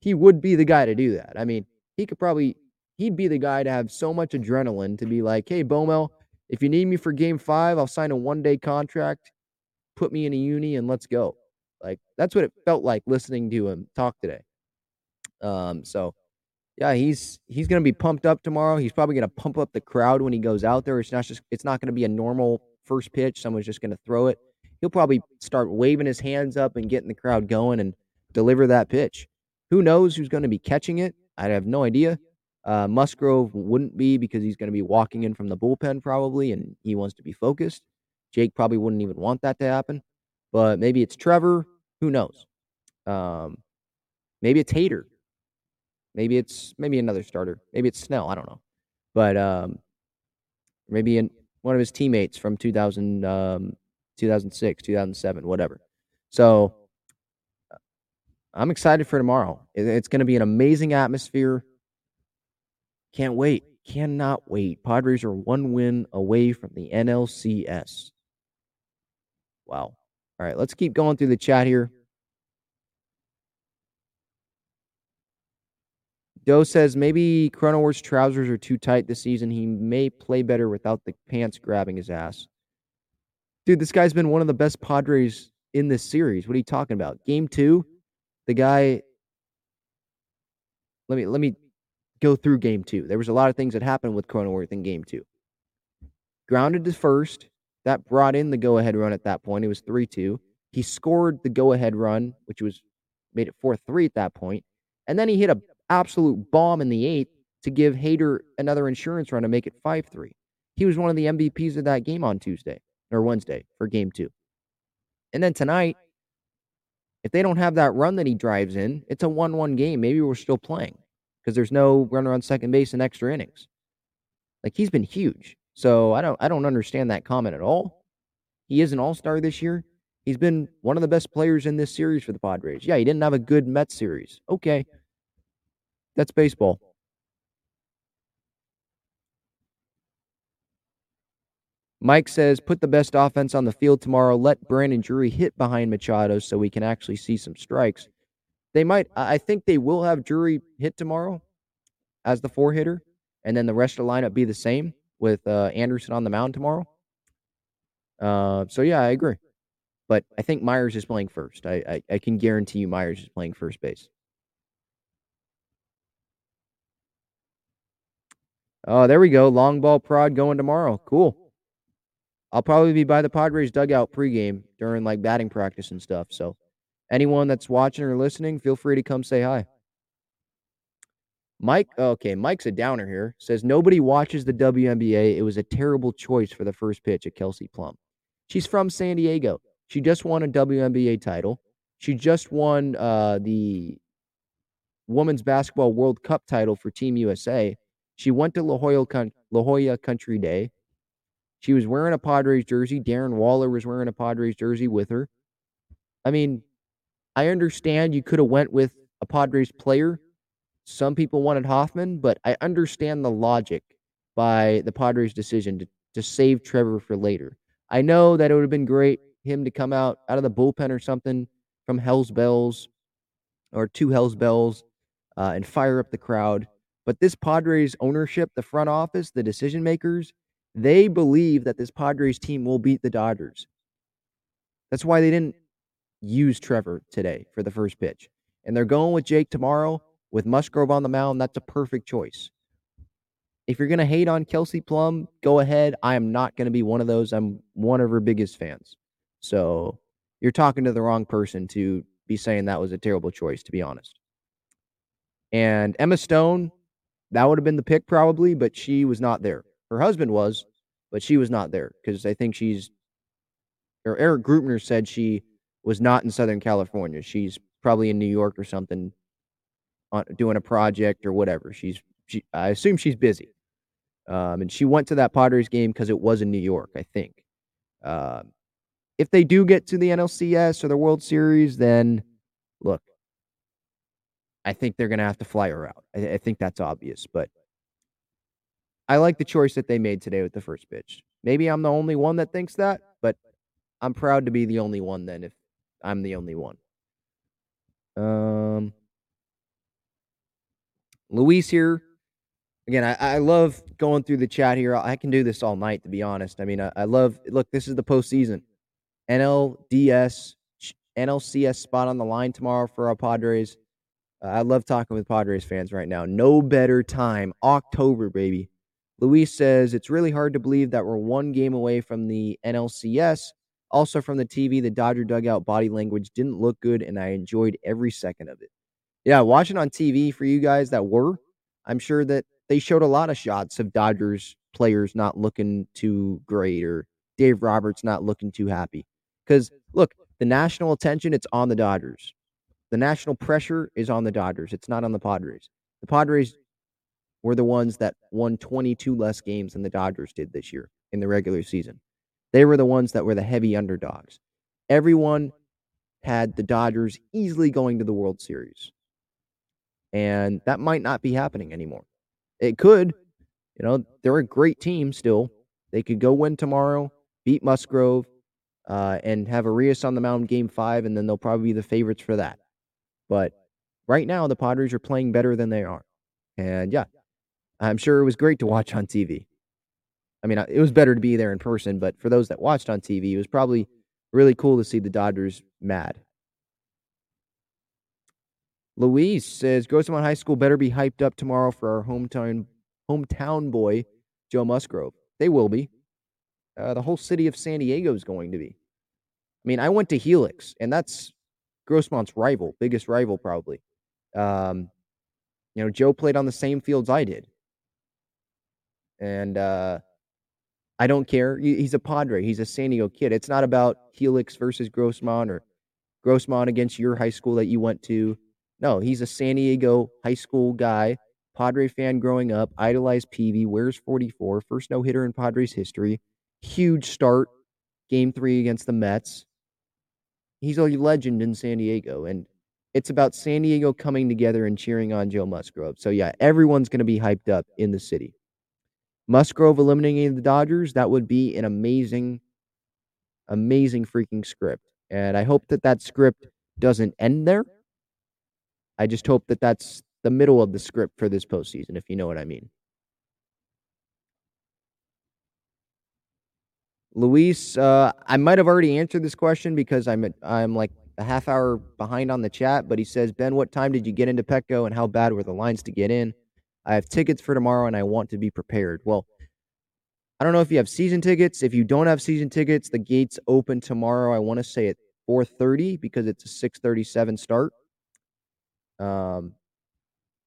S3: he would be the guy to do that. I mean, he could probably he'd be the guy to have so much adrenaline to be like, "Hey, Bomel, if you need me for game 5, I'll sign a one-day contract. Put me in a uni and let's go." Like that's what it felt like listening to him talk today. Um, so yeah, he's he's gonna be pumped up tomorrow. He's probably gonna pump up the crowd when he goes out there. It's not just it's not gonna be a normal first pitch. Someone's just gonna throw it. He'll probably start waving his hands up and getting the crowd going and deliver that pitch. Who knows who's gonna be catching it? I have no idea. Uh, Musgrove wouldn't be because he's going to be walking in from the bullpen probably, and he wants to be focused. Jake probably wouldn't even want that to happen, but maybe it's Trevor. Who knows? Um, maybe it's Hader. Maybe it's maybe another starter. Maybe it's Snell. I don't know, but um, maybe in one of his teammates from 2000, um, 2006, 2007, whatever. So I'm excited for tomorrow. It's going to be an amazing atmosphere. Can't wait. Cannot wait. Padres are one win away from the NLCS. Wow. All right, let's keep going through the chat here. Doe says maybe Cronenworth's trousers are too tight this season. He may play better without the pants grabbing his ass. Dude, this guy's been one of the best Padres in this series. What are you talking about? Game two, the guy. Let me let me go through game two. There was a lot of things that happened with Cronenworth in game two. Grounded to first. That brought in the go ahead run at that point. It was 3 2. He scored the go ahead run, which was made it 4 3 at that point. And then he hit a absolute bomb in the eighth to give Hader another insurance run to make it 5 3. He was one of the MVPs of that game on Tuesday or Wednesday for game two. And then tonight, if they don't have that run that he drives in, it's a 1 1 game. Maybe we're still playing because there's no runner on second base in extra innings. Like he's been huge. So I don't I don't understand that comment at all. He is an all-star this year. He's been one of the best players in this series for the Padres. Yeah, he didn't have a good Mets series. Okay. That's baseball. Mike says, put the best offense on the field tomorrow. Let Brandon Drury hit behind Machado so we can actually see some strikes. They might, I think they will have Drury hit tomorrow as the four hitter, and then the rest of the lineup be the same with uh, Anderson on the mound tomorrow. Uh, so, yeah, I agree. But I think Myers is playing first. I, I, I can guarantee you Myers is playing first base. Oh, there we go. Long ball prod going tomorrow. Cool. I'll probably be by the Padres dugout pregame during like batting practice and stuff. So anyone that's watching or listening, feel free to come say hi. Mike, okay, Mike's a downer here. Says nobody watches the WNBA. It was a terrible choice for the first pitch at Kelsey Plum. She's from San Diego. She just won a WNBA title. She just won uh, the Women's Basketball World Cup title for Team USA. She went to La Jolla, La Jolla Country Day. She was wearing a Padres jersey. Darren Waller was wearing a Padres jersey with her. I mean, I understand you could have went with a Padres player. Some people wanted Hoffman, but I understand the logic by the Padres' decision to, to save Trevor for later. I know that it would have been great him to come out out of the bullpen or something from Hell's Bells or two Hell's Bells uh, and fire up the crowd. But this Padres ownership, the front office, the decision makers, they believe that this Padres team will beat the Dodgers. That's why they didn't use Trevor today for the first pitch. And they're going with Jake tomorrow with Musgrove on the mound. That's a perfect choice. If you're going to hate on Kelsey Plum, go ahead. I am not going to be one of those. I'm one of her biggest fans. So you're talking to the wrong person to be saying that was a terrible choice, to be honest. And Emma Stone, that would have been the pick probably, but she was not there. Her husband was, but she was not there because I think she's, or Erik Greupner said she was not in Southern California. She's probably in New York or something, on, doing a project or whatever. She's, she, I assume she's busy. Um, and she went to that Padres game because it was in New York, I think. Um, if they do get to the NLCS or the World Series, then look, I think they're going to have to fly her out. I, I, think that's obvious, but I like the choice that they made today with the first pitch. Maybe I'm the only one that thinks that, but I'm proud to be the only one then if I'm the only one. Um, Luis here. Again, I, I love going through the chat here. I can do this all night, to be honest. I mean, I, I love, look, this is the postseason. NLDS, NLCS spot on the line tomorrow for our Padres. Uh, I love talking with Padres fans right now. No better time. October, baby. Luis says it's really hard to believe that we're one game away from the NLCS. Also, from the TV, the Dodger dugout body language didn't look good, and I enjoyed every second of it. Yeah, watching on TV for you guys that were, I'm sure that they showed a lot of shots of Dodgers players not looking too great or Dave Roberts not looking too happy. Because look, the national attention, it's on the Dodgers. The national pressure is on the Dodgers. It's not on the Padres. The Padres were the ones that won 22 less games than the Dodgers did this year in the regular season. They were the ones that were the heavy underdogs. Everyone had the Dodgers easily going to the World Series. And that might not be happening anymore. It could. You know, they're a great team still. They could go win tomorrow, beat Musgrove, uh, and have Urias on the mound game five, and then they'll probably be the favorites for that. But right now, the Padres are playing better than they are. And yeah, I'm sure it was great to watch on TV. I mean, it was better to be there in person, but for those that watched on TV, it was probably really cool to see the Dodgers mad. Louise says Grossmont High School better be hyped up tomorrow for our hometown hometown boy, Joe Musgrove. They will be. Uh, the whole city of San Diego is going to be. I mean, I went to Helix, and that's Grossmont's rival, biggest rival probably. Um, you know, Joe played on the same fields I did, and uh, I don't care. He's a Padre. He's a San Diego kid. It's not about Helix versus Grossmont or Grossmont against your high school that you went to. No, he's a San Diego high school guy, Padre fan growing up, idolized Peavy, wears 44, first no hitter in Padres history huge start, game three against the Mets. He's a legend in San Diego, and it's about San Diego coming together and cheering on Joe Musgrove. So, yeah, everyone's going to be hyped up in the city. Musgrove eliminating the Dodgers, that would be an amazing, amazing freaking script. And I hope that that script doesn't end there. I just hope that that's the middle of the script for this postseason, if you know what I mean. Luis, uh, I might have already answered this question because I'm I'm like a half hour behind on the chat, but he says, Ben, what time did you get into Petco and how bad were the lines to get in? I have tickets for tomorrow and I want to be prepared. Well, I don't know if you have season tickets. If you don't have season tickets, the gates open tomorrow. I want to say at 4:30 because it's a 6:37 start. Um,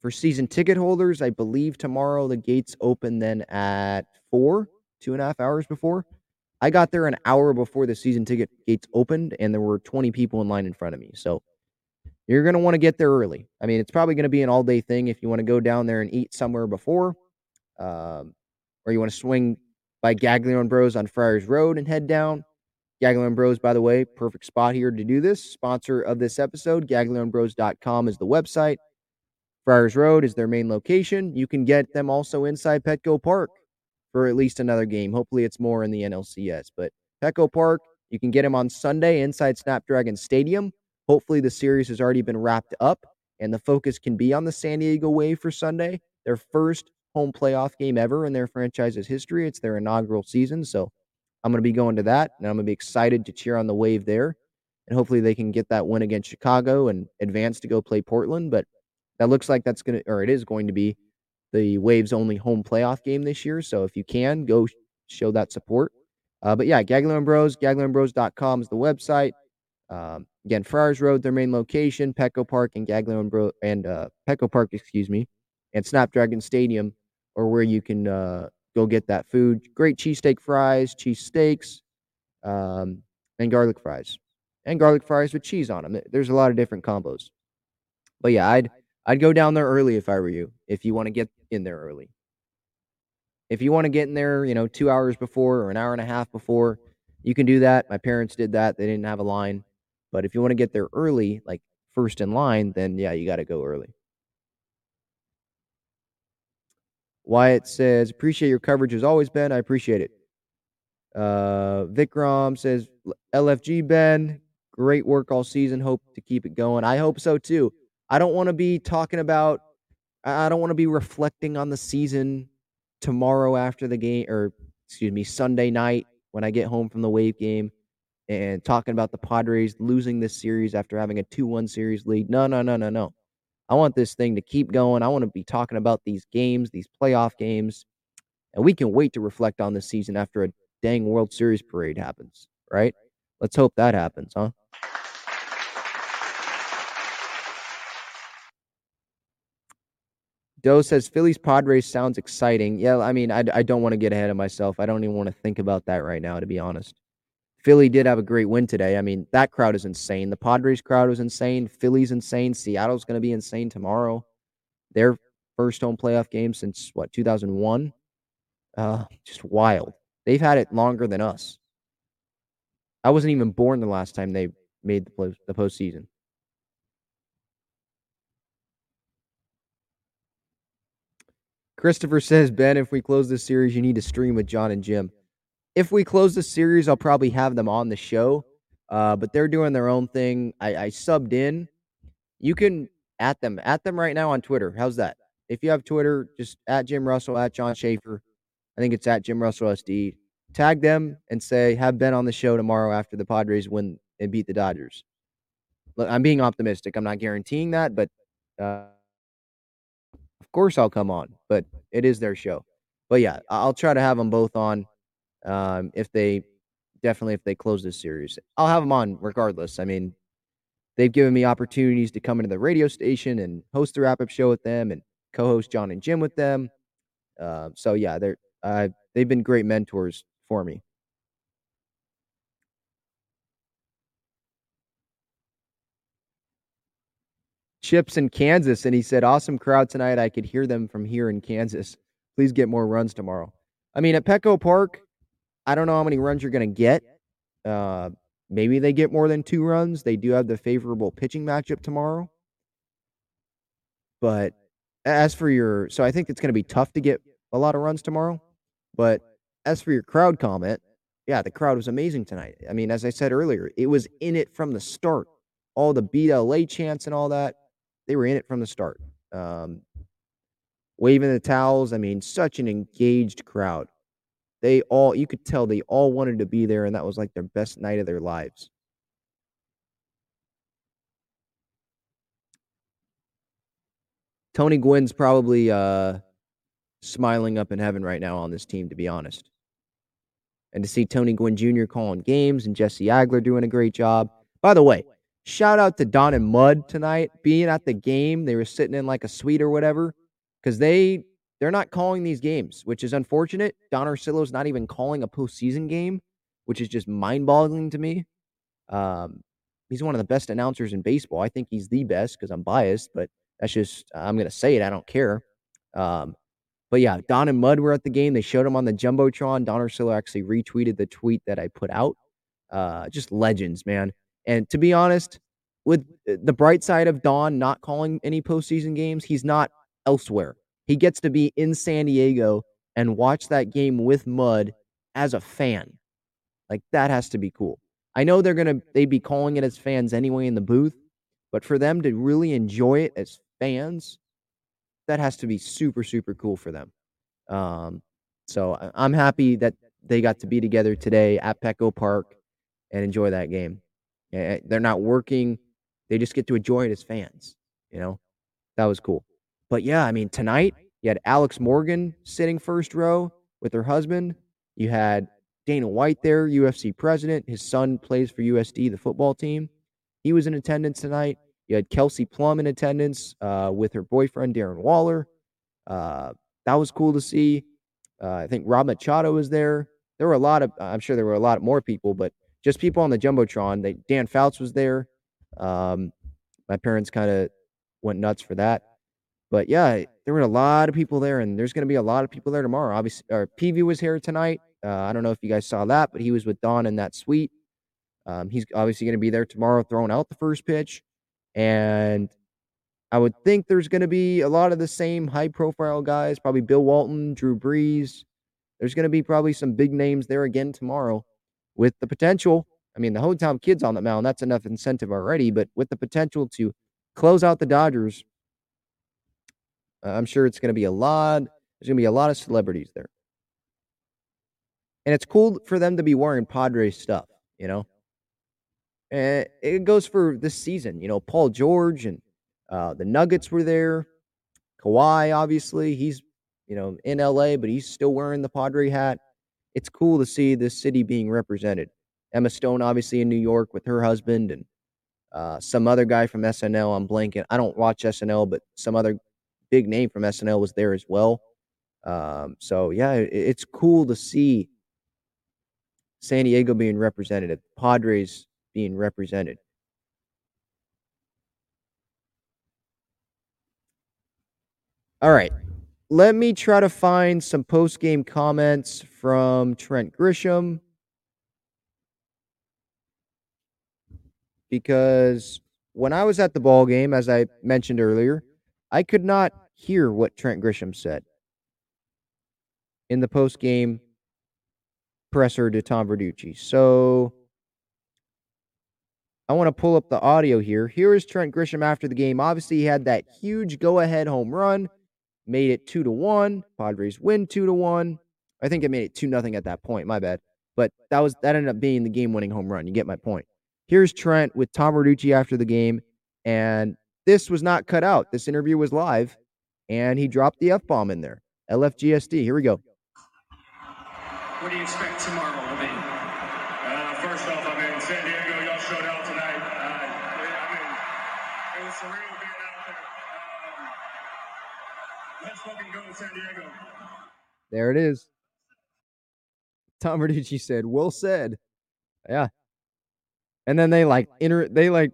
S3: for season ticket holders, I believe tomorrow the gates open then at four, two and a half hours before. I got there an hour before the season ticket gates opened, and there were 20 people in line in front of me. So you're going to want to get there early. I mean, it's probably going to be an all day thing if you want to go down there and eat somewhere before, um, or you want to swing by Gaglione Bros on Friars Road and head down. Gaglione Bros, by the way, perfect spot here to do this. Sponsor of this episode, gaglionebros.com is the website. Friars Road is their main location. You can get them also inside Petco Park for at least another game. Hopefully, it's more in the NLCS. But Petco Park, you can get him on Sunday inside Snapdragon Stadium. Hopefully, the series has already been wrapped up and the focus can be on the San Diego Wave for Sunday, their first home playoff game ever in their franchise's history. It's their inaugural season. So I'm going to be going to that, and I'm going to be excited to cheer on the Wave there, and hopefully they can get that win against Chicago and advance to go play Portland. But that looks like that's going to, or it is going to be, the Waves' only home playoff game this year. So if you can, go show that support. Uh, but yeah, Gaglione Bros, GaglioneBros.com is the website. Um, again, Friars Road, their main location, Petco Park and Gaglione Bro and uh, Park, excuse me, and Snapdragon Stadium, or where you can uh, go get that food. Great cheesesteak fries, cheese steaks, um, and garlic fries, and garlic fries with cheese on them. There's a lot of different combos. But yeah, I'd I'd go down there early if I were you. If you want to get in there early. If you want to get in there, you know, two hours before or an hour and a half before, you can do that. My parents did that. They didn't have a line. But if you want to get there early, like first in line, then yeah, you got to go early. Wyatt says, appreciate your coverage as always, Ben. I appreciate it. Uh, Vikram says, LFG, Ben, great work all season. Hope to keep it going. I hope so too. I don't want to be talking about, I don't want to be reflecting on the season tomorrow after the game, or excuse me, Sunday night when I get home from the Wave game and talking about the Padres losing this series after having a 2 1 series lead. No, no, no, no, no. I want this thing to keep going. I want to be talking about these games, these playoff games, and we can wait to reflect on this season after a dang World Series parade happens, right? Let's hope that happens, huh? Doe says Phillies Padres sounds exciting. Yeah, I mean, I, I don't want to get ahead of myself. I don't even want to think about that right now, to be honest. Philly did have a great win today. I mean, that crowd is insane. The Padres crowd was insane. Philly's insane. Seattle's going to be insane tomorrow. Their first home playoff game since what 2001. Uh, just wild. They've had it longer than us. I wasn't even born the last time they made the post, the postseason. Christopher says, Ben, if we close this series, you need to stream with John and Jim if we close the series, I'll probably have them on the show. Uh, but they're doing their own thing. I, I subbed in. You can at them at them right now on Twitter. How's that? If you have Twitter, just at Jim Russell, at John Schaefer. I think it's at Jim Russell SD. Tag them and say, have Ben on the show tomorrow after the Padres win and beat the Dodgers. Look, I'm being optimistic. I'm not guaranteeing that, but uh, course I'll come on. But it is their show. But yeah, I'll try to have them both on um, if they definitely if they close this series. I'll have them on regardless. I mean, they've given me opportunities to come into the radio station and host the wrap up show with them and co-host John and Jim with them. Uh, so yeah, they're uh, they've been great mentors for me. Chips in Kansas, and he said, "Awesome crowd tonight. I could hear them from here in Kansas. Please get more runs tomorrow." I mean, at Petco Park, I don't know how many runs you're going to get. Uh, maybe they get more than two runs. They do have the favorable pitching matchup tomorrow. But as for your, so I think it's going to be tough to get a lot of runs tomorrow. But as for your crowd comment, yeah, the crowd was amazing tonight. I mean, as I said earlier, it was in it from the start. All the beat LA chants and all that, they were in it from the start. Um, waving the towels. I mean, such an engaged crowd. They all, you could tell they all wanted to be there, and that was like their best night of their lives. Tony Gwynn's probably uh, smiling up in heaven right now on this team, to be honest. And to see Tony Gwynn Jr. calling games and Jesse Agler doing a great job. By the way, shout out to Don and Mud tonight being at the game. They were sitting in like a suite or whatever because they they're not calling these games, which is unfortunate. Don is not even calling a postseason game, which is just mind boggling to me. Um, he's one of the best announcers in baseball. I think he's the best because I'm biased, but that's just, I'm to say it. I don't care. Um, but yeah, Don and Mud were at the game. They showed him on the Jumbotron. Don Orsillo actually retweeted the tweet that I put out. Uh, just legends, man. And to be honest, with the bright side of Don not calling any postseason games, he's not elsewhere. He gets to be in San Diego and watch that game with Mud as a fan. Like that has to be cool. I know they're gonna they'd be calling it as fans anyway in the booth, but for them to really enjoy it as fans, that has to be super super cool for them. Um, so I'm happy that they got to be together today at Petco Park and enjoy that game. Eh, They're not working; they just get to enjoy it as fans. You know, that was cool. But yeah, I mean, tonight you had Alex Morgan sitting first row with her husband. You had Dana White there, UFC president. His son plays for USD, the football team. He was in attendance tonight. You had Kelsey Plum in attendance uh, with her boyfriend Darren Waller. Uh, that was cool to see. Uh, I think Rob Machado was there. There were a lot of, I'm sure there were a lot more people, but just people on the jumbotron. They Dan Fouts was there. Um, my parents kind of went nuts for that. But yeah, there were a lot of people there, and there's going to be a lot of people there tomorrow. Obviously, or PV was here tonight. Uh, I don't know if you guys saw that, but he was with Don in that suite. Um, he's obviously going to be there tomorrow, throwing out the first pitch, and I would think there's going to be a lot of the same high-profile guys. Probably Bill Walton, Drew Brees. There's going to be probably some big names there again tomorrow, with the potential. I mean, the hometown kids on the mound. That's enough incentive already, but with the potential to close out the Dodgers uh, I'm sure it's going to be a lot. There's going to be a lot of celebrities there. And it's cool for them to be wearing Padres stuff, you know? And it goes for this season. You know, Paul George and uh, the Nuggets were there. Kawhi, obviously, he's, you know, in LA, but he's still wearing the Padre hat. It's cool to see this city being represented. Emma Stone, obviously, in New York with her husband and uh, some other guy from SNL. I'm blanking. I don't watch SNL, but some other big name from SNL was there as well. Um, so yeah, it, it's cool to see San Diego being represented, Padres being represented. All right. Let me try to find some post game comments from Trent Grisham. Because when I was at the ball game, as I mentioned earlier, I could not hear what Trent Grisham said in the post game presser to Tom Verducci. So I want to pull up the audio here. Here is Trent Grisham after the game. Obviously, he had that huge go ahead home run, made it two to one. Padres win two to one. I think it made it two nothing at that point. My bad. But that was that ended up being the game winning home run. You get my point. Here's Trent with Tom Verducci after the game, and this was not cut out. This interview was live, and he dropped the F bomb in there. LFGSD. Here we go.
S4: What do you expect tomorrow? I mean, uh, first off, I mean, San Diego, y'all showed out tonight. Uh, I mean, it was surreal being out there. Um, let's fucking go, San Diego.
S3: There it is. Tom Verducci said, "Well said." Yeah. And then they like inter they like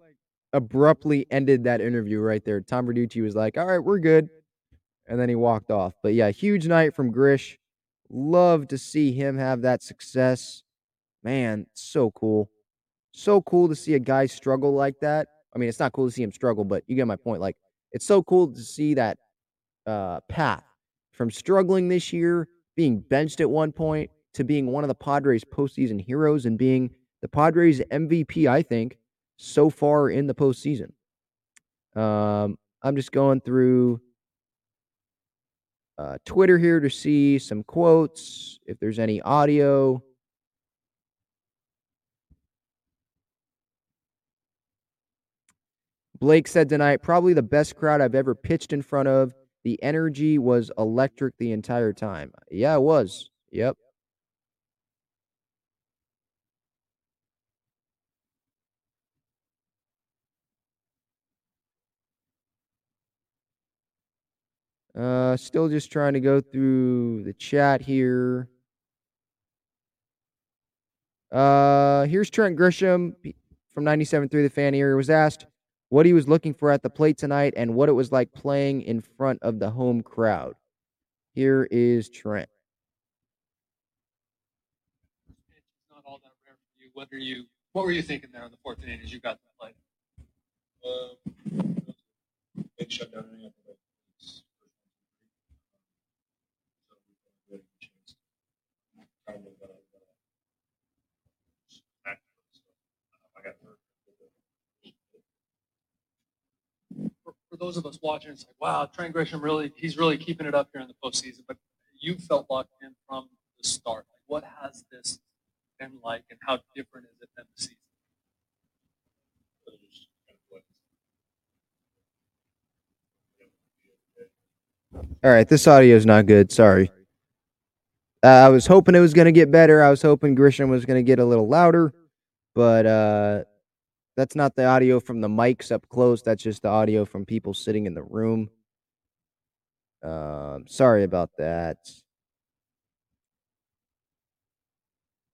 S3: abruptly ended that interview right there. Tom Verducci was like, "All right, we're good," and then he walked off. But yeah, huge night from Grish. Love to see him have that success. Man, so cool. So cool to see a guy struggle like that. I mean, it's not cool to see him struggle, but you get my point. Like, it's so cool to see that uh, path from struggling this year, being benched at one point, to being one of the Padres' postseason heroes and being the Padres' MVP, I think, so far in the postseason. Um, I'm just going through uh, Twitter here to see some quotes, if there's any audio. Blake said tonight, probably the best crowd I've ever pitched in front of. The energy was electric the entire time. Yeah, it was. Yep. Uh, still just trying to go through the chat here. Uh, here's Trent Grisham from 97.3 The Fan Area was asked what he was looking for at the plate tonight and what it was like playing in front of the home crowd. Here is Trent.
S5: It's not all that rare for you. What are you? What were you thinking there in the fourth inning as you got to the plate?
S6: Uh, big shutdown inning. I think it's first one, two, three. Um, so we got a good chance. Kind of got a, got a smack, so, uh, I got hurt.
S5: For, those of us watching, it's like, wow, Trent Grisham really, he's really keeping it up here in the postseason. But you felt locked in from the start. Like, what has this been like, and how different is it than the season?
S3: All right, this audio is not good. Sorry. Uh, I was hoping it was going to get better. I was hoping Grisham was going to get a little louder, but uh, that's not the audio from the mics up close. That's just the audio from people sitting in the room. Um, sorry about that.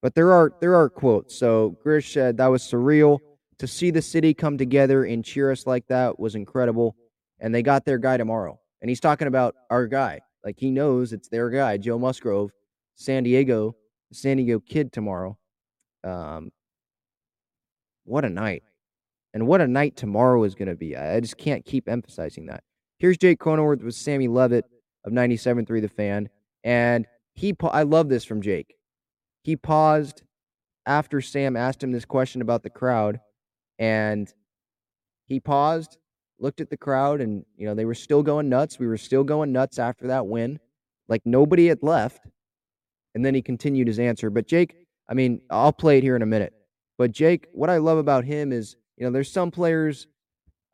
S3: But there are there are quotes. So Grish said that was surreal to see the city come together and cheer us like that was incredible. And they got their guy tomorrow. And he's talking about our guy. Like he knows it's their guy, Joe Musgrove, San Diego, San Diego kid tomorrow. Um, what a night. And what a night tomorrow is going to be. I just can't keep emphasizing that. Here's Jake Cronenworth with Sammy Levitt of 97.3 The Fan. And he, pa- I love this from Jake. He paused after Sam asked him this question about the crowd. And he paused, looked at the crowd, and, you know, they were still going nuts. We were still going nuts after that win. Like nobody had left. And then he continued his answer. But Jake, I mean, I'll play it here in a minute. But Jake, what I love about him is, you know, there's some players,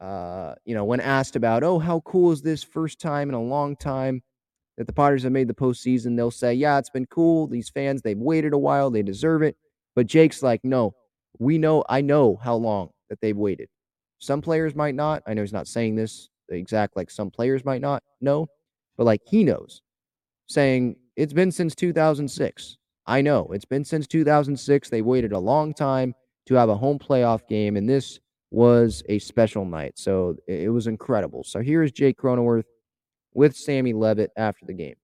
S3: uh, you know, when asked about, oh, how cool is this first time in a long time that the Potters have made the postseason, they'll say, yeah, it's been cool. These fans, they've waited a while, they deserve it. But Jake's like, no, we know, I know how long that they've waited. Some players might not. I know he's not saying this exact like some players might not know, but like he knows, saying it's been since 2006. I know it's been since 2006. They waited a long time to have a home playoff game, and this was a special night. So it it was incredible. So here's Jake Cronenworth with Sammy Levitt after the game.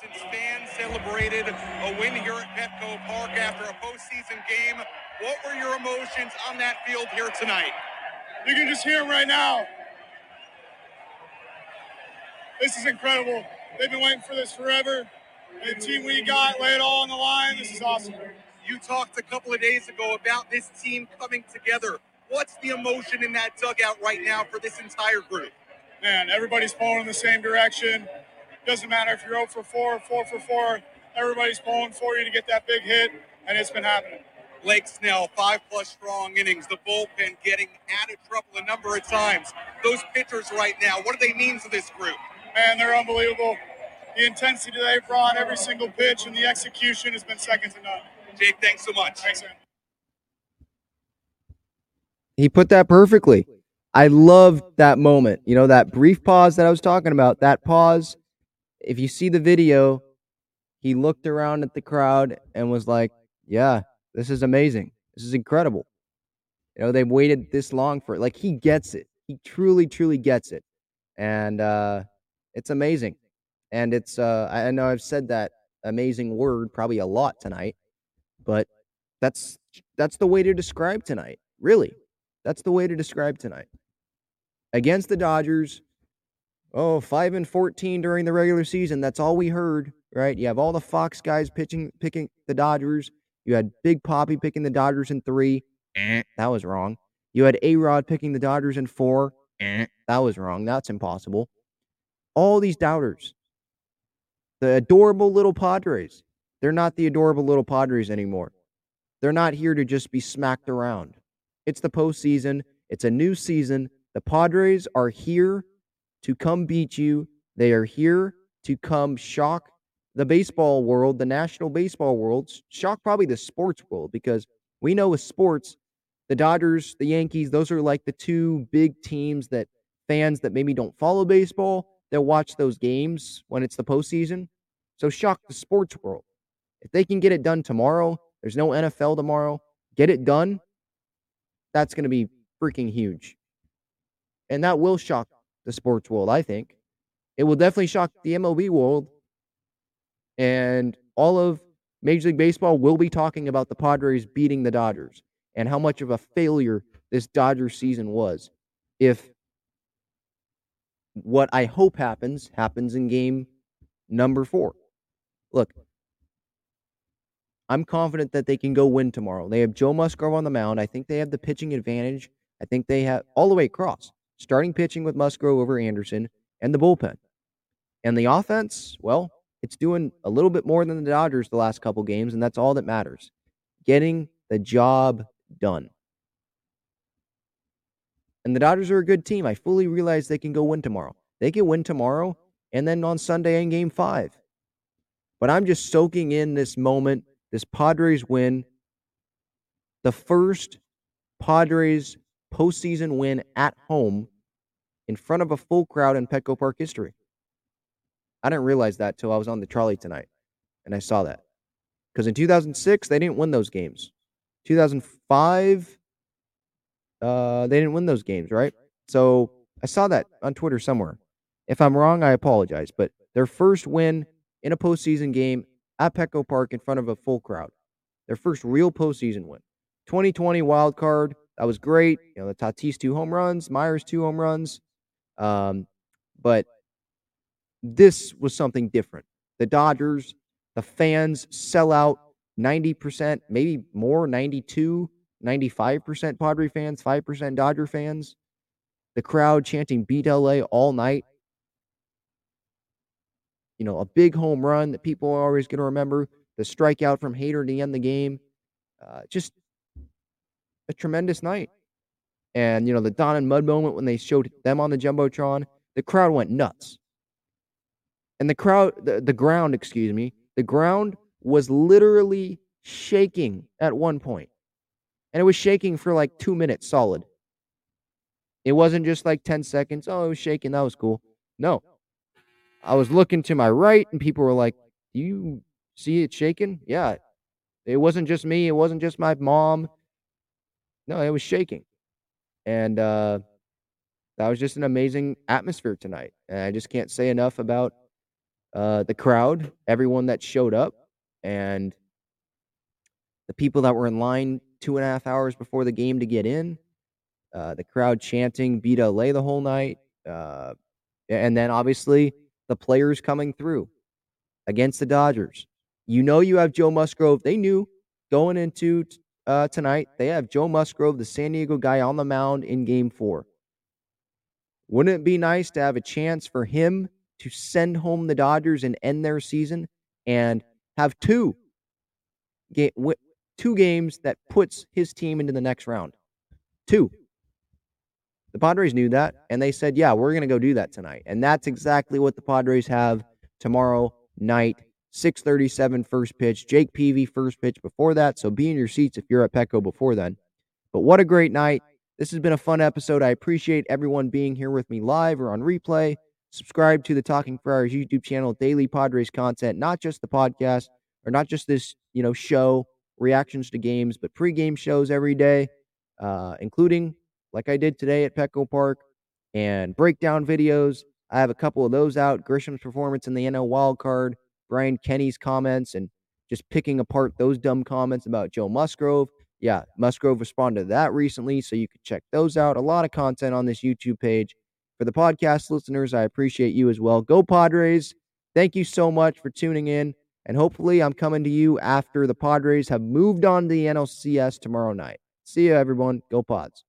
S7: since fans celebrated a win here at Petco Park after a postseason game. What were your emotions on that field here tonight?
S4: You can just hear them right now. This is incredible. They've been waiting for this forever. And the team we got, lay it all on the line. This is awesome.
S7: You talked a couple of days ago about this team coming together. What's the emotion in that dugout right now for this entire group?
S4: Man, everybody's pulling in the same direction. Doesn't matter if you're 0 for 4 or 4 for 4. Everybody's pulling for you to get that big hit, and it's been happening.
S7: Blake Snell, five plus strong innings, the bullpen getting out of trouble a number of times. Those pitchers right now, what do they mean to this group?
S4: Man, they're unbelievable. The intensity they've brought every single pitch and the execution has been second to none.
S7: Jake, thanks so much.
S4: Thanks, man.
S3: He put that perfectly. I loved that moment. You know, that brief pause that I was talking about, that pause. If you see the video, he looked around at the crowd and was like, Yeah, this is amazing. This is incredible. You know, they've waited this long for it. Like, he gets it. He truly, truly gets it. And uh, it's amazing. And it's, uh, I I know I've said that amazing word probably a lot tonight, but that's that's the way to describe tonight. Really. That's the way to describe tonight. Against the Dodgers, oh, 5 and 14 during the regular season. That's all we heard, right? You have all the Fox guys pitching picking the Dodgers. You had Big Papi picking the Dodgers in 3. Eh, that was wrong. You had A-Rod picking the Dodgers in 4. Eh, that was wrong. That's impossible. All these doubters. The adorable little Padres. They're not the adorable little Padres anymore. They're not here to just be smacked around. It's the postseason. It's a new season. The Padres are here to come beat you. They are here to come shock the baseball world, the national baseball world, shock probably the sports world, because we know with sports, the Dodgers, the Yankees, those are like the two big teams that fans that maybe don't follow baseball, they'll watch those games when it's the postseason. So shock the sports world. If they can get it done tomorrow, there's no NFL tomorrow, get it done, that's going to be freaking huge. And that will shock the sports world, I think. It will definitely shock the MLB world. And all of Major League Baseball will be talking about the Padres beating the Dodgers and how much of a failure this Dodgers season was. If what I hope happens happens in game number four. Look, I'm confident that they can go win tomorrow. They have Joe Musgrove on the mound. I think they have the pitching advantage. I think they have all the way across. Starting pitching with Musgrove over Anderson and the bullpen. And the offense, well, It's doing a little bit more than the Dodgers the last couple games, and that's all that matters. Getting the job done. And the Dodgers are a good team. I fully realize they can go win tomorrow. They can win tomorrow and then on Sunday in game five. But I'm just soaking in this moment, this Padres win, the first Padres postseason win at home in front of a full crowd in Petco Park history. I didn't realize that till I was on the trolley tonight and I saw that. Because in 2006, they didn't win those games. 2005, uh, they didn't win those games, right? So I saw that on Twitter somewhere. If I'm wrong, I apologize. But their first win in a postseason game at Petco Park in front of a full crowd. Their first real postseason win. 2020 wild card. That was great. You know, the Tatis two home runs, Myers two home runs. Um, but this was something different. The Dodgers, the fans sell out 90%, maybe more, 92, 95% Padre fans, 5% Dodger fans. The crowd chanting beat LA all night. You know, a big home run that people are always going to remember. The strikeout from Hader to end the game. Uh, just a tremendous night. And, you know, the Don and Mud moment when they showed them on the Jumbotron, the crowd went nuts. And the crowd, the, the ground, excuse me, the ground was literally shaking at one point. And it was shaking for like two minutes solid. It wasn't just like 10 seconds. Oh, it was shaking. That was cool. No. I was looking to my right and people were like, you see it shaking? Yeah. It wasn't just me. It wasn't just my mom. No, it was shaking. And uh, that was just an amazing atmosphere tonight. And I just can't say enough about uh, the crowd, everyone that showed up, and the people that were in line two and a half hours before the game to get in. Uh, the crowd chanting "Beat LA" the whole night, uh, and then obviously the players coming through against the Dodgers. You know you have Joe Musgrove. They knew going into uh, tonight they have Joe Musgrove, the San Diego guy, on the mound in Game Four. Wouldn't it be nice to have a chance for him to send home the Dodgers and end their season and have two two games that puts his team into the next round? Two. The Padres knew that, and they said, "Yeah, we're going to go do that tonight." And that's exactly what the Padres have tomorrow night, 6:37 first pitch. Jake Peavy first pitch before that, so be in your seats if you're at Petco before then. But what a great night! This has been a fun episode. I appreciate everyone being here with me live or on replay. Subscribe to the Talking Friars YouTube channel, daily Padres content, not just the podcast or not just this, you know, show reactions to games, but pregame shows every day, uh, including like I did today at Petco Park, and breakdown videos. I have a couple of those out. Grisham's performance in the NL wild card, Brian Kenny's comments, and just picking apart those dumb comments about Joe Musgrove. Yeah, Musgrove responded to that recently, so you can check those out. A lot of content on this YouTube page. For the podcast listeners, I appreciate you as well. Go Padres. Thank you so much for tuning in. And hopefully, I'm coming to you after the Padres have moved on to the NLCS tomorrow night. See you, everyone. Go Pods.